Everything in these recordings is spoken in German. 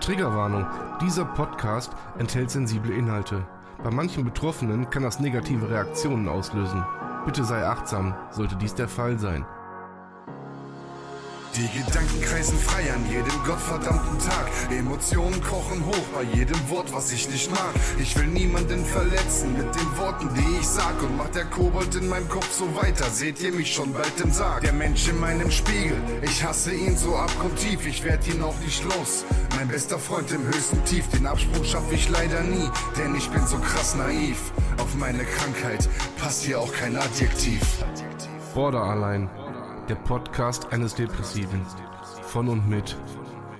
Triggerwarnung. Dieser Podcast enthält sensible Inhalte. Bei manchen Betroffenen kann das negative Reaktionen auslösen. Bitte sei achtsam, sollte dies der Fall sein. Die Gedanken kreisen frei an jedem gottverdammten Tag. Emotionen kochen hoch bei jedem Wort, was ich nicht mag. Ich will niemanden verletzen mit den Worten, die ich sag. Und macht der Kobold in meinem Kopf so weiter, seht ihr mich schon bald im Sarg. Der Mensch in meinem Spiegel, ich hasse ihn so abgrundtief, ich werd ihn auch nicht los. Mein bester Freund im höchsten Tief, den Absprung schaff ich leider nie, denn ich bin so krass naiv. Auf meine Krankheit passt hier auch kein Adjektiv. Border allein. Der Podcast eines Depressiven. Von und mit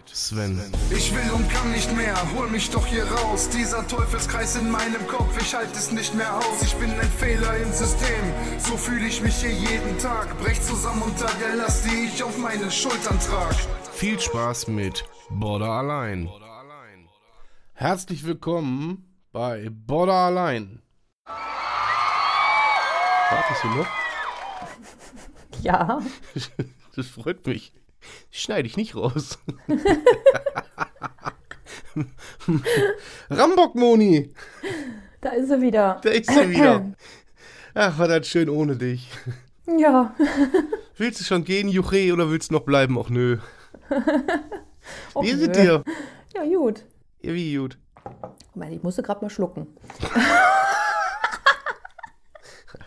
Sven. Ich will und kann nicht mehr, hol mich doch hier raus. Dieser Teufelskreis in meinem Kopf, ich halte es nicht mehr aus. Ich bin ein Fehler im System, so fühle ich mich hier jeden Tag. Brech zusammen unter der Last, die ich auf meinen Schultern trag. Viel Spaß mit Border allein. Herzlich willkommen bei Border allein. Wartest du noch? Ja, Das freut mich. Schneide ich nicht raus. Rambock Moni, da ist er wieder. da ist sie wieder. Ach, war das schön ohne dich. Ja, Willst du schon gehen, Juche, oder willst du noch bleiben? Ach nö. Och, Wie sind dir? Ja, gut. Ja, wie gut. Moment, ich musste gerade mal schlucken.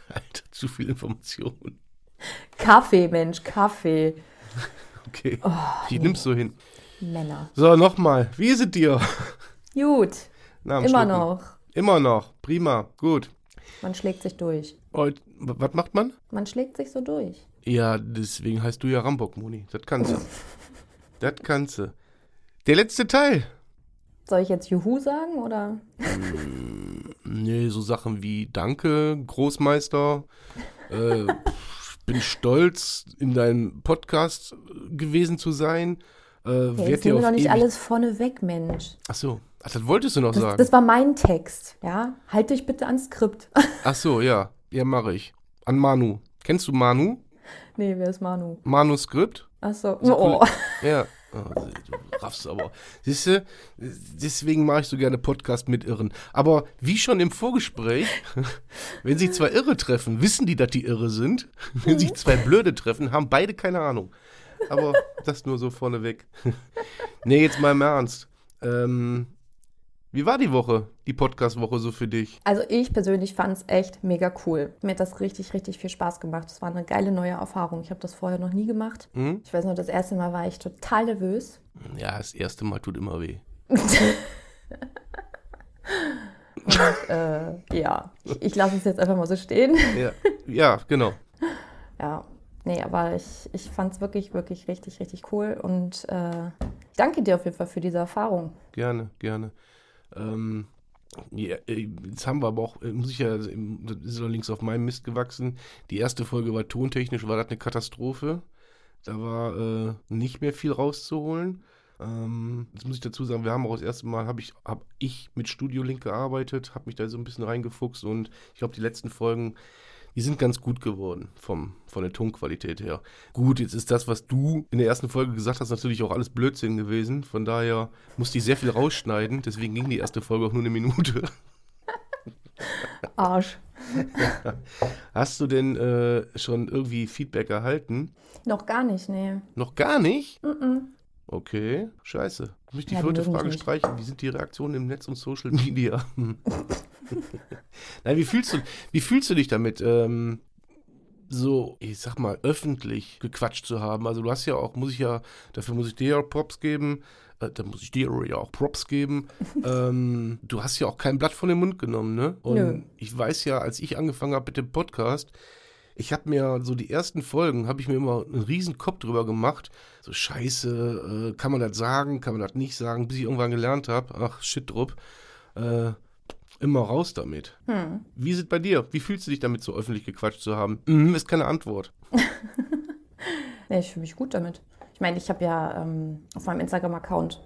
Alter, zu viel Information. Kaffee, Mensch, Kaffee. Okay. Oh, ich nimm's so hin. Männer. So, nochmal. Wie ist es dir? Gut, Na, am immer Schlucken. noch. Immer noch. Prima. Gut. Man schlägt sich durch. W- was macht man? Man schlägt sich so durch. Ja, deswegen heißt du ja Rambock, Moni. Das kannst du. das kannst du. Der letzte Teil. Soll ich jetzt Juhu sagen oder? Nee, so Sachen wie Danke, Großmeister. äh, bin stolz, in deinem Podcast gewesen zu sein. Äh, werd jetzt nehmen wir doch nicht ewig- alles vorne weg, Mensch. Ach so. Ach, das wolltest du noch Das, sagen. das war mein Text, ja? Halt dich bitte ans Skript. Ach so, ja. Ja, mache ich. An Manu. Kennst du Manu? nee, wer ist Manu? Manuskript? Ach so. So oh. Ja. Oh, du raffst aber. Siehst du, deswegen mache ich so gerne Podcast mit Irren. Aber wie schon im Vorgespräch, wenn sich zwei Irre treffen, wissen die, dass die Irre sind. Wenn sich zwei Blöde treffen, haben beide keine Ahnung. Aber das nur so vorneweg. nee, jetzt mal im Ernst. Ähm, wie war die Woche, die Podcast-Woche so für dich? Also ich persönlich fand es echt mega cool. Mir hat das richtig, richtig viel Spaß gemacht. Es war eine geile neue Erfahrung. Ich habe das vorher noch nie gemacht. Hm? Ich weiß noch, das erste Mal war ich total nervös. Ja, das erste Mal tut immer weh. Und äh, ja, ich, ich lasse es jetzt einfach mal so stehen. Ja, ja genau. Ja, nee, aber ich, ich fand es wirklich, wirklich richtig, richtig cool. Und äh, ich danke dir auf jeden Fall für diese Erfahrung. Gerne, gerne. Ähm, äh, jetzt haben wir aber auch, äh, muss ich ja, das ist allerdings auf meinem Mist gewachsen. Die erste Folge war tontechnisch, war das eine Katastrophe. Da war äh, nicht mehr viel rauszuholen. Ähm, jetzt muss ich dazu sagen, wir haben auch das erste Mal, habe ich, hab ich mit Studio Link gearbeitet, habe mich da so ein bisschen reingefuchst und ich glaube, die letzten Folgen, die sind ganz gut geworden vom, von der Tonqualität her. Gut, jetzt ist das, was du in der ersten Folge gesagt hast, natürlich auch alles Blödsinn gewesen. Von daher musste ich sehr viel rausschneiden, deswegen ging die erste Folge auch nur eine Minute. Arsch. Hast du denn äh, schon irgendwie Feedback erhalten? Noch gar nicht, nee. Noch gar nicht? Mm-mm. Okay, scheiße. Muss ich die Ja, die vierte Frage streichen? Wie sind die Reaktionen im Netz und Social Media? Nein, wie fühlst du, wie fühlst du dich damit, ähm, so, ich sag mal, öffentlich gequatscht zu haben? Also du hast ja auch, muss ich ja, dafür muss ich dir ja Props geben, äh, da muss ich dir ja auch Props geben. ähm, du hast ja auch kein Blatt von dem Mund genommen, ne? Und Nö. ich weiß ja, als ich angefangen habe mit dem Podcast, ich habe mir so die ersten Folgen, habe ich mir immer einen riesen Kopf drüber gemacht. So scheiße, äh, kann man das sagen, kann man das nicht sagen, bis ich irgendwann gelernt habe, ach shit drupp, äh, immer raus damit. Hm. Wie ist es bei dir? Wie fühlst du dich damit, so öffentlich gequatscht zu haben? Mhm, ist keine Antwort. Nee, ich fühle mich gut damit. Ich meine, ich habe ja ähm, auf meinem Instagram-Account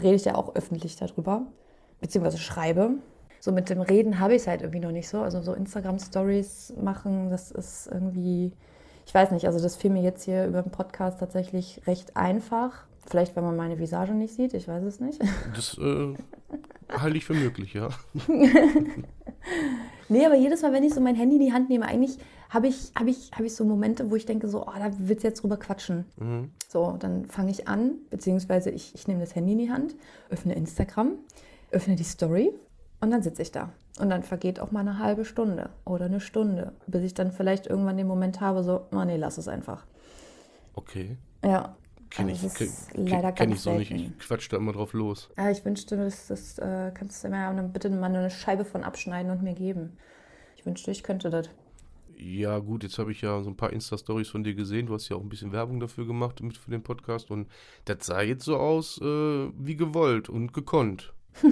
rede ich ja auch öffentlich darüber, beziehungsweise schreibe. So mit dem Reden habe ich es halt irgendwie noch nicht so. Also so Instagram-Stories machen, das ist irgendwie, ich weiß nicht, also das fiel mir jetzt hier über den Podcast tatsächlich recht einfach. Vielleicht, wenn man meine Visage nicht sieht, ich weiß es nicht. Das äh, halte ich für möglich, ja. nee, aber jedes Mal, wenn ich so mein Handy in die Hand nehme, eigentlich habe ich, hab ich, hab ich so Momente, wo ich denke, so, oh, da willst du jetzt drüber quatschen. Mhm. So, dann fange ich an, beziehungsweise ich, ich nehme das Handy in die Hand, öffne Instagram, öffne die Story und dann sitze ich da. Und dann vergeht auch mal eine halbe Stunde oder eine Stunde, bis ich dann vielleicht irgendwann den Moment habe, so, oh nee, lass es einfach. Okay. Ja. Kenn also ich, kenn, leider kenn ich so nicht. Ich quatsch da immer drauf los. Ja, ich wünschte, das, das äh, kannst du mir dann bitte mal eine Scheibe von abschneiden und mir geben. Ich wünschte, ich könnte das. Ja, gut, jetzt habe ich ja so ein paar Insta-Stories von dir gesehen. Du hast ja auch ein bisschen Werbung dafür gemacht mit für den Podcast und das sah jetzt so aus äh, wie gewollt und gekonnt.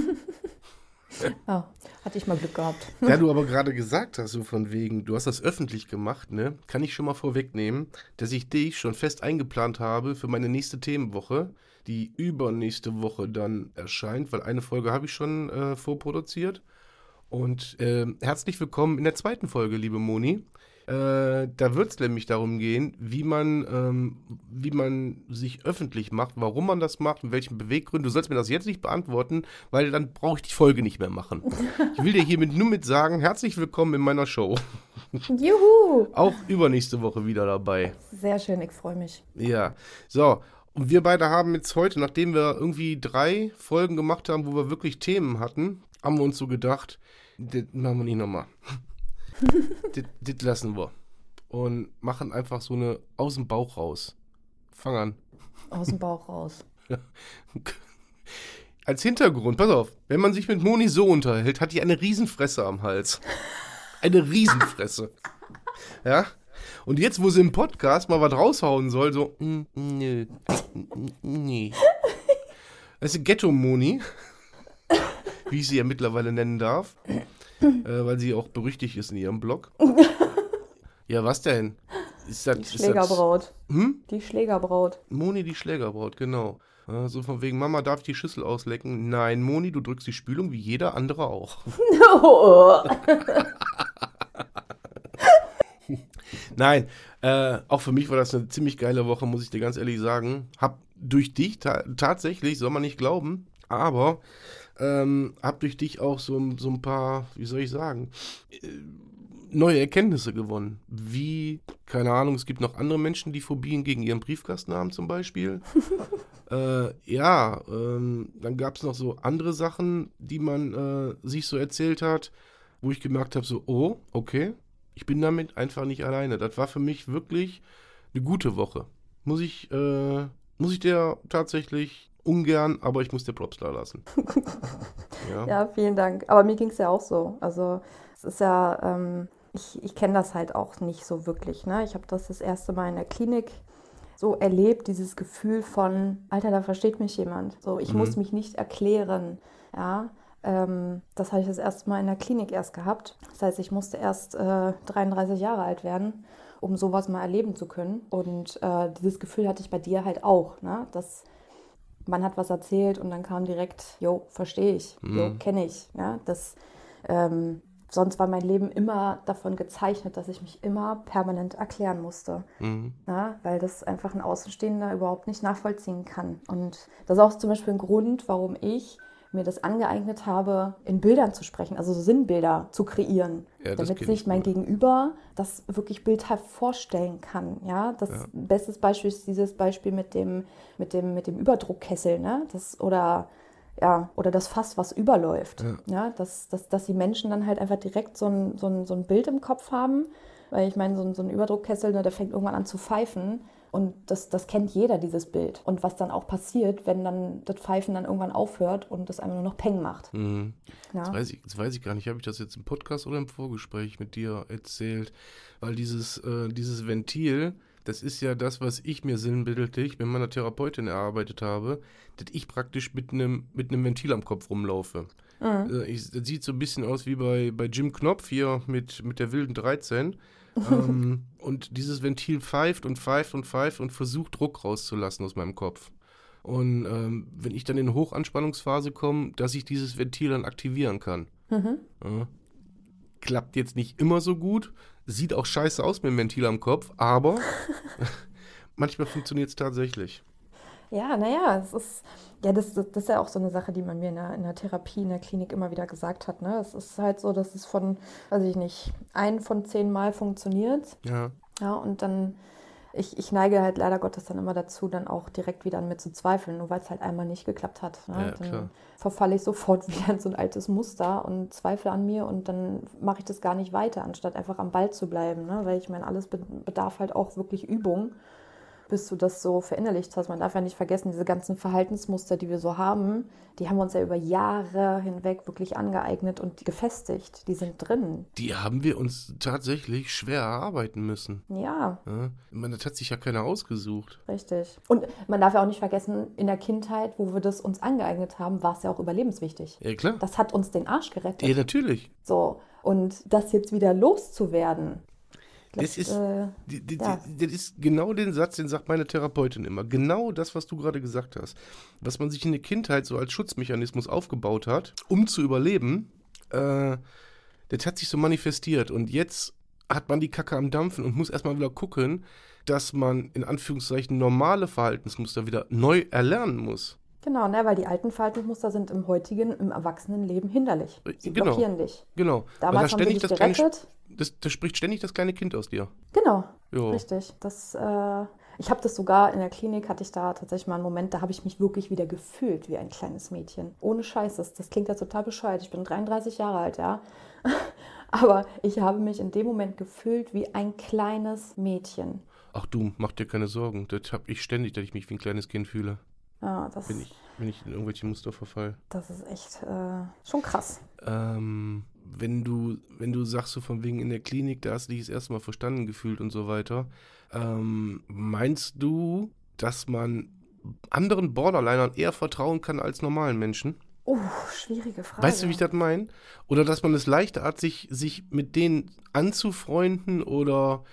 Ja, hatte ich mal Glück gehabt. Da du aber gerade gesagt hast, so von wegen, du hast das öffentlich gemacht, ne, kann ich schon mal vorwegnehmen, dass ich dich schon fest eingeplant habe für meine nächste Themenwoche, die übernächste Woche dann erscheint, weil eine Folge habe ich schon äh, vorproduziert. Und äh, herzlich willkommen in der zweiten Folge, liebe Moni. Äh, da wird es nämlich darum gehen, wie man, ähm, wie man sich öffentlich macht, warum man das macht, in welchen Beweggründen. Du sollst mir das jetzt nicht beantworten, weil dann brauche ich die Folge nicht mehr machen. Ich will dir hiermit nur mit sagen, herzlich willkommen in meiner Show. Juhu! Auch übernächste Woche wieder dabei. Sehr schön, ich freue mich. Ja, so. Und wir beide haben jetzt heute, nachdem wir irgendwie drei Folgen gemacht haben, wo wir wirklich Themen hatten, haben wir uns so gedacht, das machen wir nicht nochmal. das, lassen wir. Und machen einfach so eine aus dem Bauch raus. Fang an. Aus dem Bauch raus. Als Hintergrund, pass auf, wenn man sich mit Moni so unterhält, hat die eine Riesenfresse am Hals. Eine Riesenfresse. ja? Und jetzt, wo sie im Podcast mal was raushauen soll, so, mm, nö, mm, nee. Das ist Ghetto-Moni, wie ich sie ja mittlerweile nennen darf, äh, weil sie auch berüchtigt ist in ihrem Blog. Ja, was denn? Ist das, Die Schlägerbraut. hm? Die Schlägerbraut. Moni die Schlägerbraut, genau. Ja, so von wegen, Mama darf ich die Schüssel auslecken. Nein, Moni, du drückst die Spülung wie jeder andere auch. Nein, äh, auch für mich war das eine ziemlich geile Woche, muss ich dir ganz ehrlich sagen. Hab durch dich ta tatsächlich, soll man nicht glauben, aber ähm, hab durch dich auch so, so ein paar, wie soll ich sagen, äh, neue Erkenntnisse gewonnen. Wie, keine Ahnung, es gibt noch andere Menschen, die Phobien gegen ihren Briefkasten haben zum Beispiel. äh, ja, ähm, dann gab es noch so andere Sachen, die man äh, sich so erzählt hat, wo ich gemerkt habe, so, oh, okay, ich bin damit einfach nicht alleine. Das war für mich wirklich eine gute Woche. Muss ich, äh, muss ich dir tatsächlich ungern, aber ich muss dir Props da lassen. ja. Ja, vielen Dank. Aber mir ging es ja auch so. Also es ist ja, ähm, ich, ich kenne das halt auch nicht so wirklich. Ne? Ich habe das das erste Mal in der Klinik so erlebt, dieses Gefühl von, Alter, da versteht mich jemand. So, ich Mhm. muss mich nicht erklären. Ja, ähm, das habe ich das erste Mal in der Klinik erst gehabt. Das heißt, ich musste erst äh, 33 Jahre alt werden, um sowas mal erleben zu können. Und äh, dieses Gefühl hatte ich bei dir halt auch, ne? dass man hat was erzählt und dann kam direkt, jo, verstehe ich, jo, Mhm. kenne ich. Ja? Das, ähm, sonst war mein Leben immer davon gezeichnet, dass ich mich immer permanent erklären musste. Mhm. Ja, weil das einfach ein Außenstehender überhaupt nicht nachvollziehen kann. Und das ist auch zum Beispiel ein Grund, warum ich mir das angeeignet habe, in Bildern zu sprechen, also so Sinnbilder zu kreieren, Ja, damit sich ich mein. Gegenüber das wirklich bildhaft vorstellen kann. Ja, das Ja. bestes Beispiel ist dieses Beispiel mit dem, mit dem, mit dem Überdruckkessel, ne? Das, oder ja, oder das Fass, was überläuft. Ja. Ja, dass, dass, dass die Menschen dann halt einfach direkt so ein, so ein, so ein Bild im Kopf haben. Weil ich meine, so ein, so ein Überdruckkessel, ne, der fängt irgendwann an zu pfeifen. Und das, das kennt jeder, dieses Bild. Und was dann auch passiert, wenn dann das Pfeifen dann irgendwann aufhört und das einfach nur noch Peng macht. Mhm. Ja. Jetzt, weiß ich, jetzt weiß ich gar nicht, habe ich das jetzt im Podcast oder im Vorgespräch mit dir erzählt? Weil dieses, äh, dieses Ventil, das ist ja das, was ich mir sinnbildlich mit meiner Therapeutin erarbeitet habe, dass ich praktisch mit einem mit einem Ventil am Kopf rumlaufe. Äh, ich, das sieht so ein bisschen aus wie bei, bei Jim Knopf hier mit, mit der wilden 13. ähm, und dieses Ventil pfeift und pfeift und pfeift und versucht Druck rauszulassen aus meinem Kopf. Und ähm, wenn ich dann in eine Hochanspannungsphase komme, dass ich dieses Ventil dann aktivieren kann. Mhm. Ja. Klappt jetzt nicht immer so gut, sieht auch scheiße aus mit dem Ventil am Kopf, aber manchmal funktioniert es tatsächlich. Ja, naja, es ist, ja, das, das, das, ist ja auch so eine Sache, die man mir in der, in der Therapie, in der Klinik immer wieder gesagt hat. Ne? Es ist halt so, dass es von, weiß ich nicht, ein von zehn Mal funktioniert. Ja. Ja, und dann, ich, ich neige halt leider Gottes dann immer dazu, dann auch direkt wieder an mir zu zweifeln, nur weil es halt einmal nicht geklappt hat. Ne? Ja, dann klar. verfalle ich sofort wieder in so ein altes Muster und zweifle an mir und dann mache ich das gar nicht weiter, anstatt einfach am Ball zu bleiben. Ne? Weil ich meine, alles bedarf halt auch wirklich Übung bis du das so verinnerlicht hast. Man darf ja nicht vergessen, diese ganzen Verhaltensmuster, die wir so haben, die haben wir uns ja über Jahre hinweg wirklich angeeignet und gefestigt. Die sind drin. Die haben wir uns tatsächlich schwer erarbeiten müssen. Ja. ja. Man, das hat sich ja keiner ausgesucht. Richtig. Und man darf ja auch nicht vergessen, in der Kindheit, wo wir das uns angeeignet haben, war es ja auch überlebenswichtig. Ja, klar. Das hat uns den Arsch gerettet. Ja, natürlich. So. Und das jetzt wieder loszuwerden, das ist, äh, die, die, ja. das ist genau den Satz, den sagt meine Therapeutin immer. Genau das, was du gerade gesagt hast. Was man sich in der Kindheit so als Schutzmechanismus aufgebaut hat, um zu überleben, äh, das hat sich so manifestiert. Und jetzt hat man die Kacke am Dampfen und muss erstmal wieder gucken, dass man in Anführungszeichen normale Verhaltensmuster wieder neu erlernen muss. Genau, ne, weil die alten Verhaltensmuster sind im heutigen, im Erwachsenenleben hinderlich. Sie genau. blockieren dich. Genau. Damals haben wir dich gerettet. Kleine, das, das, spricht ständig das kleine Kind aus dir. Genau, jo. richtig. Das, äh, ich habe das sogar in der Klinik, hatte ich da tatsächlich mal einen Moment, da habe ich mich wirklich wieder gefühlt wie ein kleines Mädchen. Ohne Scheiß, das, das klingt ja total bescheuert. Ich bin 33 Jahre alt, ja. Aber ich habe mich in dem Moment gefühlt wie ein kleines Mädchen. Ach du, mach dir keine Sorgen. Das habe ich ständig, dass ich mich wie ein kleines Kind fühle. Ja, das, wenn, ich, wenn ich in irgendwelche Muster verfall. Das ist echt äh, schon krass. Ähm, wenn du, wenn du sagst, so von wegen in der Klinik, da hast du dich das erste Mal verstanden gefühlt und so weiter, ähm, meinst du, dass man anderen Borderlinern eher vertrauen kann als normalen Menschen? Oh, schwierige Frage. Weißt du, wie ich das meine? Oder dass man es leichter hat, sich, sich mit denen anzufreunden oder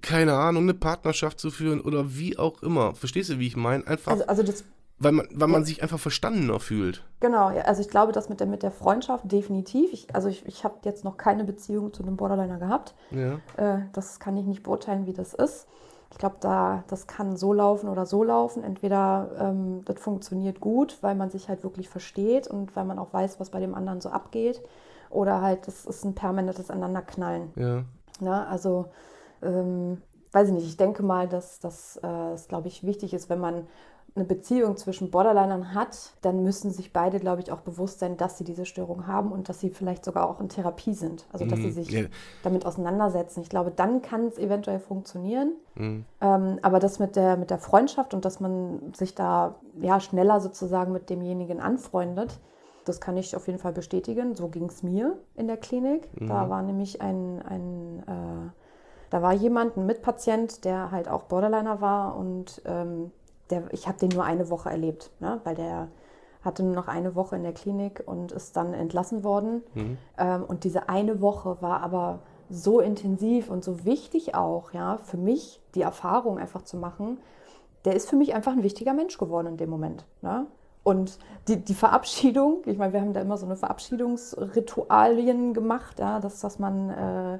keine Ahnung, eine Partnerschaft zu führen oder wie auch immer. Verstehst du, wie ich meine? Einfach. Also, also das weil man, weil man sich einfach verstandener fühlt. Genau, ja, also ich glaube, das mit der, mit der Freundschaft definitiv. Ich, also ich, ich habe jetzt noch keine Beziehung zu einem Borderliner gehabt. Ja. Äh, das kann ich nicht beurteilen, wie das ist. Ich glaube, da, das kann so laufen oder so laufen. Entweder ähm, das funktioniert gut, weil man sich halt wirklich versteht und weil man auch weiß, was bei dem anderen so abgeht. Oder halt, das ist ein permanentes Aneinanderknallen. Ja. Na, also, ähm, weiß ich nicht, ich denke mal, dass das, äh, glaube ich, wichtig ist, wenn man eine Beziehung zwischen Borderlinern hat, dann müssen sich beide, glaube ich, auch bewusst sein, dass sie diese Störung haben und dass sie vielleicht sogar auch in Therapie sind. Also, dass mhm. sie sich ja. damit auseinandersetzen. Ich glaube, dann kann es eventuell funktionieren. Mhm. Ähm, aber das mit der, mit der Freundschaft und dass man sich da ja, schneller sozusagen mit demjenigen anfreundet, das kann ich auf jeden Fall bestätigen. So ging es mir in der Klinik. Mhm. Da war nämlich ein, ein äh, da war jemand, ein Mitpatient, der halt auch Borderliner war und ähm, der, ich habe den nur eine Woche erlebt, ne? weil der hatte nur noch eine Woche in der Klinik und ist dann entlassen worden. Mhm. Ähm, und diese eine Woche war aber so intensiv und so wichtig auch, ja, für mich die Erfahrung einfach zu machen. Der ist für mich einfach ein wichtiger Mensch geworden in dem Moment. Ne? Und die, die Verabschiedung, ich meine, wir haben da immer so eine Verabschiedungsritualien gemacht, ja, dass, dass man äh,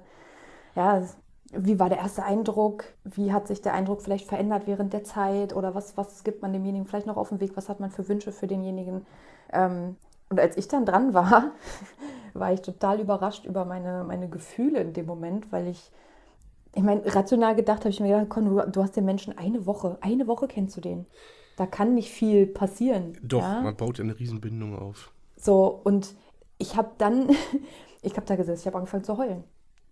ja, wie war der erste Eindruck? Wie hat sich der Eindruck vielleicht verändert während der Zeit? Oder was, was gibt man demjenigen vielleicht noch auf den Weg? Was hat man für Wünsche für denjenigen? Ähm, und als ich dann dran war, war ich total überrascht über meine, meine Gefühle in dem Moment, weil ich, ich meine, rational gedacht habe ich mir gedacht, komm, du, du hast den Menschen eine Woche, eine Woche kennst du den. Da kann nicht viel passieren. Doch, ja? man baut ja eine Riesenbindung auf. So, und ich habe dann, ich habe da gesessen, ich habe angefangen zu heulen.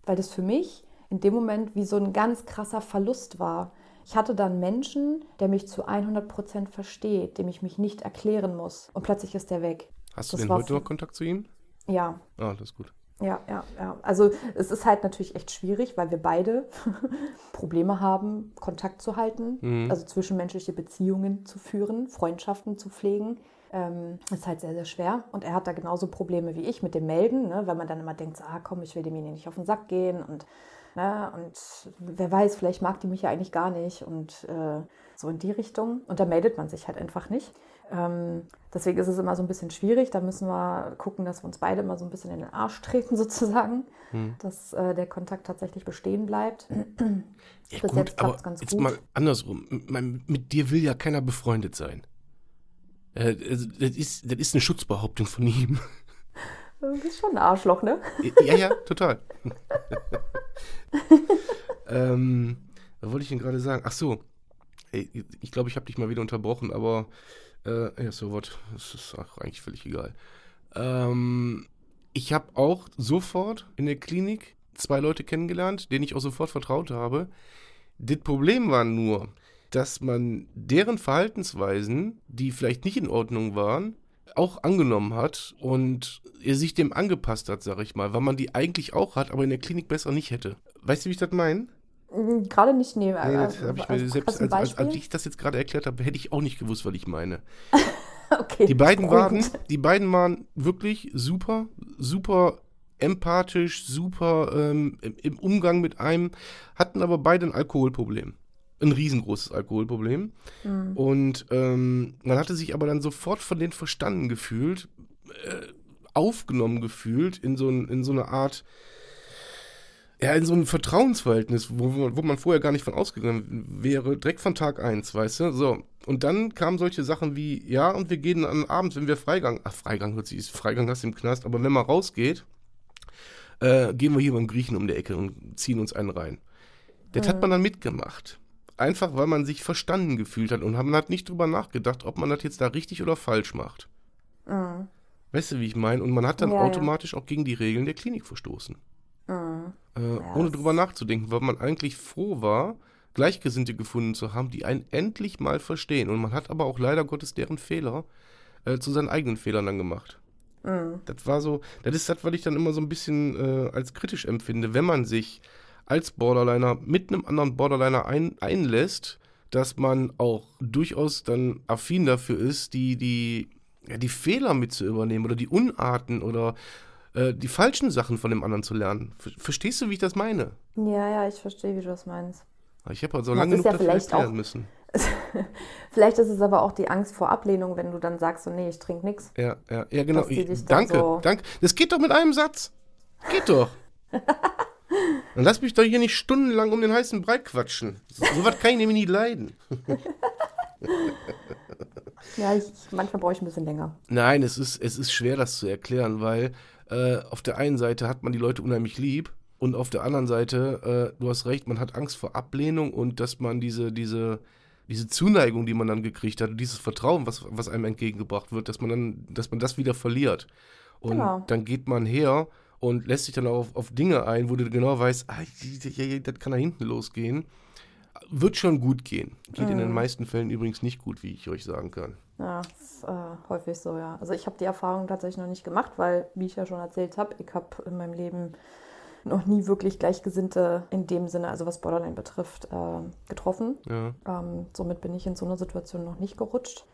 Weil das für mich in dem Moment wie so ein ganz krasser Verlust war. Ich hatte dann Menschen, der mich zu 100 Prozent versteht, dem ich mich nicht erklären muss. Und plötzlich ist der weg. Hast du das denn heute noch Kontakt zu ihm? Ja. Ah, das ist gut. Ja, ja, ja. Also es ist halt natürlich echt schwierig, weil wir beide Probleme haben, Kontakt zu halten, mhm. also zwischenmenschliche Beziehungen zu führen, Freundschaften zu pflegen. Ähm, ist halt sehr, sehr schwer. Und er hat da genauso Probleme wie ich mit dem Melden, ne? weil man dann immer denkt, so, ah komm, ich will demjenigen nicht auf den Sack gehen und Ne? Und wer weiß, vielleicht mag die mich ja eigentlich gar nicht und äh, so in die Richtung. Und da meldet man sich halt einfach nicht. Ähm, deswegen ist es immer so ein bisschen schwierig. Da müssen wir gucken, dass wir uns beide immer so ein bisschen in den Arsch treten, sozusagen, hm. dass äh, der Kontakt tatsächlich bestehen bleibt. Ja, Bis gut, jetzt klappt es ganz jetzt gut. mal andersrum. Mit dir will ja keiner befreundet sein. Äh, das, ist, das ist eine Schutzbehauptung von ihm. Du bist schon ein Arschloch, ne? Ja, ja, total. ähm, was wollte ich denn gerade sagen? Ach so. Ich glaube, ich habe dich mal wieder unterbrochen, aber äh, ja, so was. Das ist eigentlich völlig egal. Ähm, ich habe auch sofort in der Klinik zwei Leute kennengelernt, denen ich auch sofort vertraut habe. Das Problem war nur, dass man deren Verhaltensweisen, die vielleicht nicht in Ordnung waren, auch angenommen hat und er sich dem angepasst hat, sag ich mal, weil man die eigentlich auch hat, aber in der Klinik besser nicht hätte. Weißt du, wie ich das meine? Mm, gerade nicht nehmen. Nee, das habe ich mir selbst, als, als, als, ich das jetzt gerade erklärt habe, hätte ich auch nicht gewusst, was ich meine. okay. Die beiden waren, die beiden waren wirklich super, super empathisch, super ähm, im, im Umgang mit einem, hatten aber beide ein Alkoholproblem ein riesengroßes Alkoholproblem. Mhm. Und ähm, man hatte sich aber dann sofort von denen verstanden gefühlt, äh, aufgenommen gefühlt in so, ein, in so eine Art, ja, in so ein Vertrauensverhältnis, wo, wo man vorher gar nicht von ausgegangen wäre, direkt von Tag 1, weißt du? So. Und dann kamen solche Sachen wie, ja, und wir gehen am Abend, wenn wir Freigang, ach, Freigang hört sich, Freigang hast du im Knast, aber wenn man rausgeht, äh, gehen wir hier beim Griechen um die Ecke und ziehen uns einen rein. Das mhm. hat man dann mitgemacht. Einfach weil man sich verstanden gefühlt hat und man hat nicht drüber nachgedacht, ob man das jetzt da richtig oder falsch macht. Mhm. Weißt du, wie ich meine? Und man hat dann ja, automatisch ja. auch gegen die Regeln der Klinik verstoßen. Mhm. Äh, ohne drüber nachzudenken, weil man eigentlich froh war, Gleichgesinnte gefunden zu haben, die einen endlich mal verstehen. Und man hat aber auch leider Gottes deren Fehler äh, zu seinen eigenen Fehlern dann gemacht. Mhm. Das war so, das ist das, was ich dann immer so ein bisschen äh, als kritisch empfinde, wenn man sich als Borderliner mit einem anderen Borderliner ein, einlässt, dass man auch durchaus dann affin dafür ist, die, die, ja, die Fehler mit zu übernehmen oder die Unarten oder äh, die falschen Sachen von dem anderen zu lernen. Verstehst du, wie ich das meine? Ja, ja, ich verstehe, wie du das meinst. Ich habe halt so lange genug ja dafür erklären müssen. vielleicht ist es aber auch die Angst vor Ablehnung, wenn du dann sagst, so, nee, ich trinke nichts. Ja, ja, ja, genau. Danke, so danke. Das geht doch mit einem Satz. Geht doch. Dann lass mich doch hier nicht stundenlang um den heißen Brei quatschen. So, so was kann ich nämlich nie leiden. ja, ich, manchmal brauche ich ein bisschen länger. Nein, es ist, es ist schwer, das zu erklären, weil äh, auf der einen Seite hat man die Leute unheimlich lieb und auf der anderen Seite, äh, du hast recht, man hat Angst vor Ablehnung und dass man diese, diese, diese Zuneigung, die man dann gekriegt hat, dieses Vertrauen, was, was einem entgegengebracht wird, dass man dann, dass man das wieder verliert. Und genau. dann geht man her und lässt sich dann auch auf, auf Dinge ein, wo du genau weißt, ah, das kann da hinten losgehen. Wird schon gut gehen. Geht mhm. in den mhm. meisten Fällen übrigens nicht gut, wie ich euch sagen kann. Ja, ist äh, häufig so, ja. Also ich habe die Erfahrung tatsächlich noch nicht gemacht, weil, wie ich ja schon erzählt habe, ich habe in meinem Leben noch nie wirklich Gleichgesinnte in dem Sinne, also was Borderline betrifft, äh, getroffen. Ja. Ähm, somit bin ich in so einer Situation noch nicht gerutscht.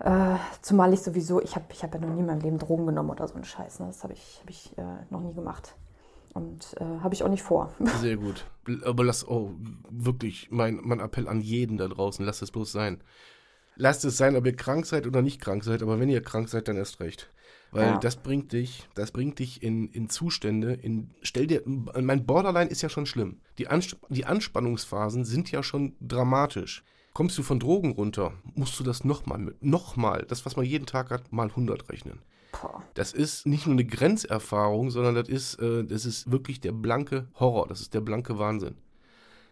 Äh, zumal ich sowieso, ich habe ich hab ja noch nie in meinem Leben Drogen genommen oder so einen Scheiß. Ne? Das habe ich, hab ich äh, noch nie gemacht. Und äh, habe ich auch nicht vor. Sehr gut. Aber lass, oh, wirklich, mein, mein Appell an jeden da draußen, lasst es bloß sein. Lasst es sein, ob ihr krank seid oder nicht krank seid, aber wenn ihr krank seid, dann erst recht. Weil ja. das bringt dich, das bringt dich in, in Zustände, in, stell dir, mein Borderline ist ja schon schlimm. Die, Ans die Anspannungsphasen sind ja schon dramatisch. Kommst du von Drogen runter, musst du das nochmal, nochmal, das, was man jeden Tag hat, mal 100 rechnen. Das ist nicht nur eine Grenzerfahrung, sondern das ist, äh, das ist wirklich der blanke Horror, das ist der blanke Wahnsinn.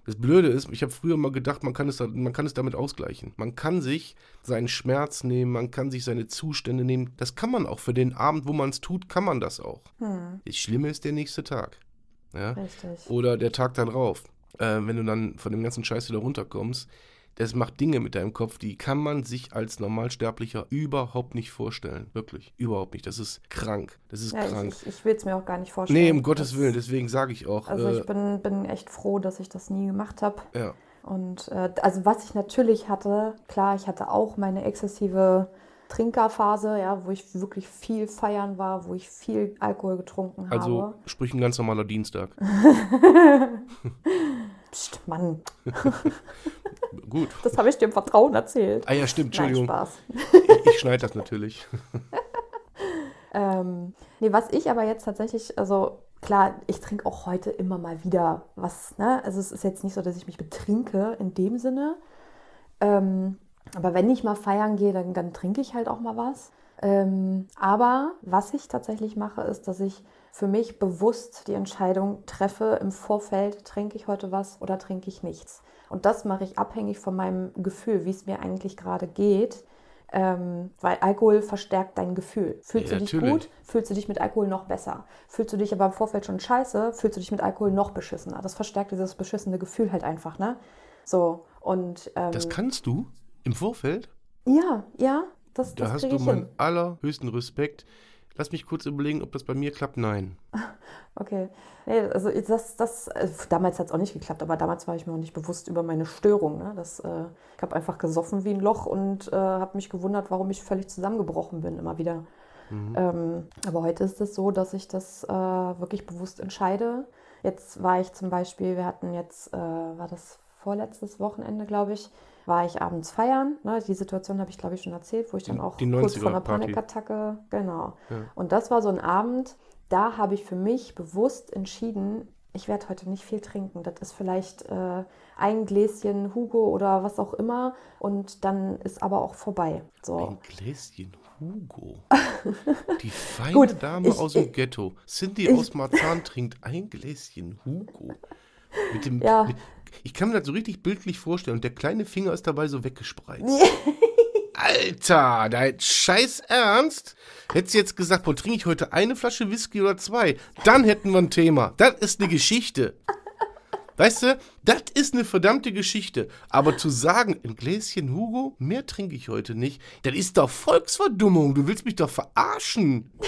Das Blöde ist, ich habe früher mal gedacht, man kann, es, man kann es damit ausgleichen. Man kann sich seinen Schmerz nehmen, man kann sich seine Zustände nehmen. Das kann man auch für den Abend, wo man es tut, kann man das auch. Hm. Das Schlimme ist der nächste Tag. Ja? Richtig. Oder der Tag darauf. Äh, wenn du dann von dem ganzen Scheiß wieder runterkommst, das macht Dinge mit deinem Kopf, die kann man sich als Normalsterblicher überhaupt nicht vorstellen. Wirklich, überhaupt nicht. Das ist krank. Das ist ja, krank. Ich, ich, ich will es mir auch gar nicht vorstellen. Nee, um Gottes Willen, deswegen sage ich auch. Also ich äh, bin, bin echt froh, dass ich das nie gemacht habe. Ja. Und äh, also was ich natürlich hatte, klar, ich hatte auch meine exzessive Trinkerphase, ja, wo ich wirklich viel feiern war, wo ich viel Alkohol getrunken also, habe. Also sprich ein ganz normaler Dienstag. Psst, Mann. Gut. Das habe ich dir im Vertrauen erzählt. Ah ja, stimmt, Nein, Entschuldigung. Spaß. ich ich schneide das natürlich. Ähm, nee, was ich aber jetzt tatsächlich, also klar, ich trinke auch heute immer mal wieder was, ne? Also es ist jetzt nicht so, dass ich mich betrinke in dem Sinne. Ähm, aber wenn ich mal feiern gehe, dann, dann trinke ich halt auch mal was. Ähm, aber was ich tatsächlich mache, ist, dass ich für mich bewusst die Entscheidung treffe im Vorfeld, trinke ich heute was oder trinke ich nichts. Und das mache ich abhängig von meinem Gefühl, wie es mir eigentlich gerade geht. Ähm, weil Alkohol verstärkt dein Gefühl. Fühlst Ja, du dich natürlich. gut, fühlst du dich mit Alkohol noch besser. Fühlst du dich aber im Vorfeld schon scheiße, fühlst du dich mit Alkohol noch beschissener. Das verstärkt dieses beschissene Gefühl halt einfach, ne? So, und ähm, Das kannst du im Vorfeld? ja, ja, das, Da das hast du meinen allerhöchsten Respekt. Lass mich kurz überlegen, ob das bei mir klappt. Nein. Okay. Nee, also das, das, äh, damals hat es auch nicht geklappt, aber damals war ich mir auch nicht bewusst über meine Störung. Ne? Das, äh, ich habe einfach gesoffen wie ein Loch und äh, habe mich gewundert, warum ich völlig zusammengebrochen bin, immer wieder. Ähm, aber heute ist es so, dass ich das äh, wirklich bewusst entscheide. Jetzt war ich zum Beispiel, wir hatten jetzt, äh, war das vorletztes Wochenende, glaube ich, war ich abends feiern. Ne? Die Situation habe ich, glaube ich, schon erzählt, wo ich dann auch kurz vor einer 90er-Party. Panikattacke, genau. Ja. Und das war so ein Abend, da habe ich für mich bewusst entschieden, ich werde heute nicht viel trinken. Das ist vielleicht äh, ein Gläschen Hugo oder was auch immer und dann ist aber auch vorbei. So. Ein Gläschen Hugo. Die feine Gut, Dame ich- aus dem ich- Ghetto. Cindy aus Marzahn trinkt ein Gläschen Hugo. Mit dem, Ja. mit, ich kann mir das so richtig bildlich vorstellen. Und der kleine Finger ist dabei so weggespreizt. Alter, dein Scheiß Ernst? Hättest du jetzt gesagt, boah, trinke ich heute eine Flasche Whisky oder zwei? Dann hätten wir ein Thema. Das ist eine Geschichte. Weißt du, das ist eine verdammte Geschichte. Aber zu sagen, ein Gläschen Hugo, mehr trinke ich heute nicht, das ist doch Volksverdummung. Du willst mich doch verarschen.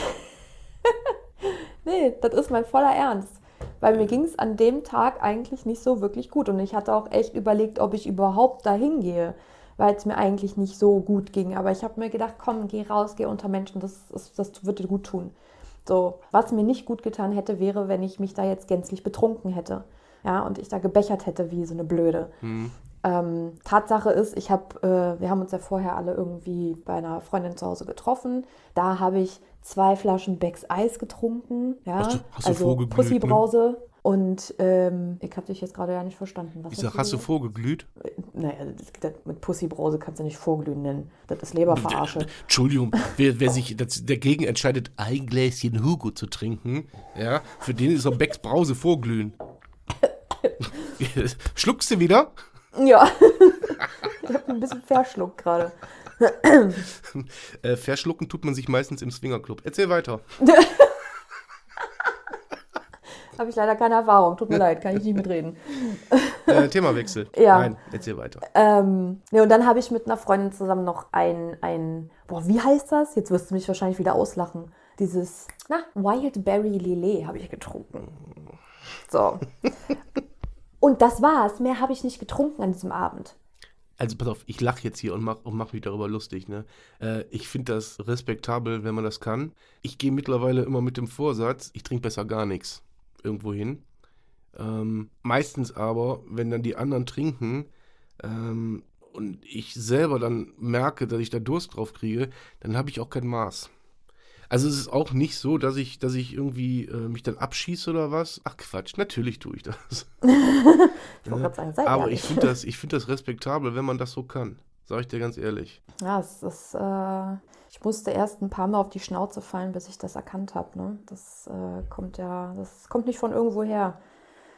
Nee, das ist mein voller Ernst. Weil mir ging es an dem Tag eigentlich nicht so wirklich gut. Und ich hatte auch echt überlegt, ob ich überhaupt dahin gehe, weil es mir eigentlich nicht so gut ging. Aber ich habe mir gedacht, komm, geh raus, geh unter Menschen, das, das, das wird dir gut tun. So, was mir nicht gut getan hätte, wäre, wenn ich mich da jetzt gänzlich betrunken hätte. Ja, und ich da gebechert hätte wie so eine Blöde. Ähm, Tatsache ist, ich habe, äh, wir haben uns ja vorher alle irgendwie bei einer Freundin zu Hause getroffen. Da habe ich zwei Flaschen Becks Eis getrunken, ja, Hast du- hast also vorgeglüht, Pussy-Brause. Und ähm, ich habe dich jetzt gerade ja nicht verstanden. Was Ich sag, hast du vorgeglüht? Naja, das, das, mit Pussy-Brause kannst du nicht vorglühen nennen. Das ist Leberverarsche. Entschuldigung, wer, wer sich das, dagegen entscheidet, ein Gläschen Hugo zu trinken, ja, für den ist auch Becks Brause vorglühen. Schluckst du wieder? Ja. ich habe ein bisschen verschluckt gerade. Äh, verschlucken tut man sich meistens im Swingerclub. Erzähl weiter. Habe ich leider keine Erfahrung. Tut mir leid, kann ich nicht mitreden. Äh, Themawechsel. Ja. Nein, erzähl weiter. Ähm, ne, und dann habe ich mit einer Freundin zusammen noch ein, ein, boah, wie heißt das? Jetzt wirst du mich wahrscheinlich wieder auslachen. Dieses, na, Wildberry Lillet habe ich getrunken. So. und das war's. Mehr habe ich nicht getrunken an diesem Abend. Also pass auf, ich lache jetzt hier und mache mach mich darüber lustig. Ne? Äh, ich finde das respektabel, wenn man das kann. Ich gehe mittlerweile immer mit dem Vorsatz, ich trinke besser gar nichts irgendwo hin. Ähm, meistens aber, wenn dann die anderen trinken ähm, und ich selber dann merke, dass ich da Durst drauf kriege, dann habe ich auch kein Maß. Also es ist auch nicht so, dass ich, dass ich irgendwie äh, mich dann abschieße oder was. Ach Quatsch, natürlich tue ich das. Ich wollte gerade sagen, sei Aber ehrlich. ich finde das, ich find das respektabel, wenn man das so kann. Sag ich dir ganz ehrlich. Ja, es ist, äh, ich musste erst ein paar Mal auf die Schnauze fallen, bis ich das erkannt habe. Ne? Das äh, kommt ja, das kommt nicht von irgendwo her.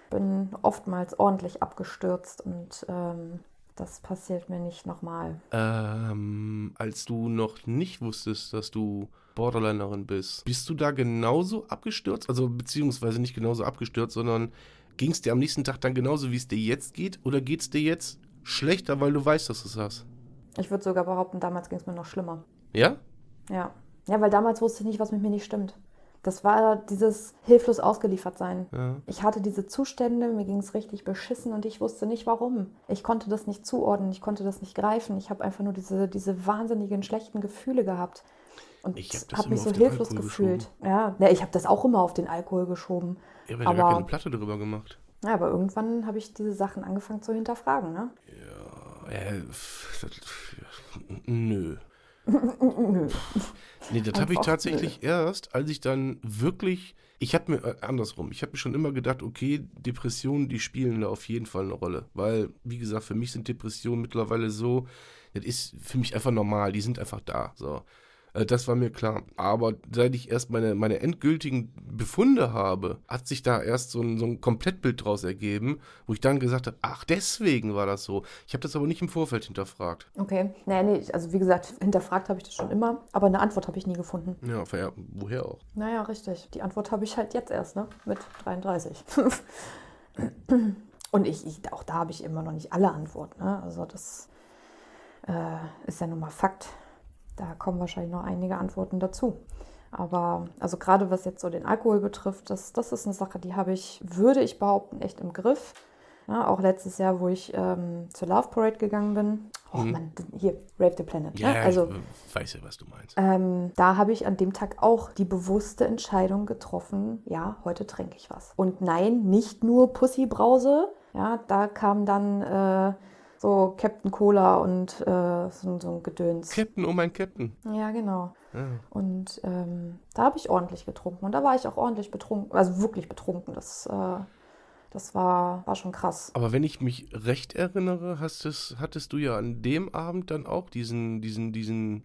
Bin oftmals ordentlich abgestürzt und ähm, das passiert mir nicht nochmal. Ähm, als du noch nicht wusstest, dass du Borderlinerin bist, bist du da genauso abgestürzt? Also beziehungsweise nicht genauso abgestürzt, sondern ging es dir am nächsten Tag dann genauso, wie es dir jetzt geht? Oder geht es dir jetzt schlechter, weil du weißt, dass du es hast? Ich würde sogar behaupten, damals ging es mir noch schlimmer. Ja? Ja. Ja, weil damals wusste ich nicht, was mit mir nicht stimmt. Das war dieses hilflos ausgeliefert sein. Ja. Ich hatte diese Zustände, mir ging es richtig beschissen und ich wusste nicht warum. Ich konnte das nicht zuordnen, ich konnte das nicht greifen. Ich habe einfach nur diese, diese wahnsinnigen schlechten Gefühle gehabt. Und Ich hab habe mich so hilflos gefühlt. Ja, ja, ich habe das auch immer auf den Alkohol geschoben. Ich habe ja Aber- keine Platte drüber gemacht. Ja, aber irgendwann habe ich diese Sachen angefangen zu hinterfragen. Ne? Äh, nö. nee, das habe ich tatsächlich nö. erst, als ich dann wirklich. Ich habe mir äh, andersrum, ich habe mir schon immer gedacht, okay, Depressionen, die spielen da auf jeden Fall eine Rolle. Weil, wie gesagt, für mich sind Depressionen mittlerweile so, das ist für mich einfach normal, die sind einfach da. So. Äh, das war mir klar. Aber seit ich erst meine, meine endgültigen Befunde habe, hat sich da erst so ein, so ein Komplettbild draus ergeben, wo ich dann gesagt habe, ach, deswegen war das so. Ich habe das aber nicht im Vorfeld hinterfragt. Okay. Naja, nee, also wie gesagt, hinterfragt habe ich das schon immer, aber eine Antwort habe ich nie gefunden. Ja, ja, woher auch? Naja, richtig. Die Antwort habe ich halt jetzt erst, ne? Mit 33. Und ich, ich, auch da habe ich immer noch nicht alle Antworten. Ne? Also das äh, ist ja nun mal Fakt. Da kommen wahrscheinlich noch einige Antworten dazu. Aber also gerade was jetzt so den Alkohol betrifft, das, das ist eine Sache, die habe ich, würde ich behaupten, echt im Griff. Ja, auch letztes Jahr, wo ich ähm, zur Love Parade gegangen bin. Oh mhm. Mann, hier, Rave the Planet. Ja, ne? also, ich weiß ja, was du meinst. Ähm, da habe ich an dem Tag auch die bewusste Entscheidung getroffen, ja, heute trinke ich was. Und nein, nicht nur Pussybrause. Ja, da kam dann äh, so Captain Cola und äh, so, so, ein Gedöns. Captain, oh mein Captain. Ja, genau. Ja. Und ähm, da habe ich ordentlich getrunken. Und da war ich auch ordentlich betrunken, also wirklich betrunken. Das, äh, das war, war schon krass. Aber wenn ich mich recht erinnere, hast es, hattest du ja an dem Abend dann auch diesen, diesen, diesen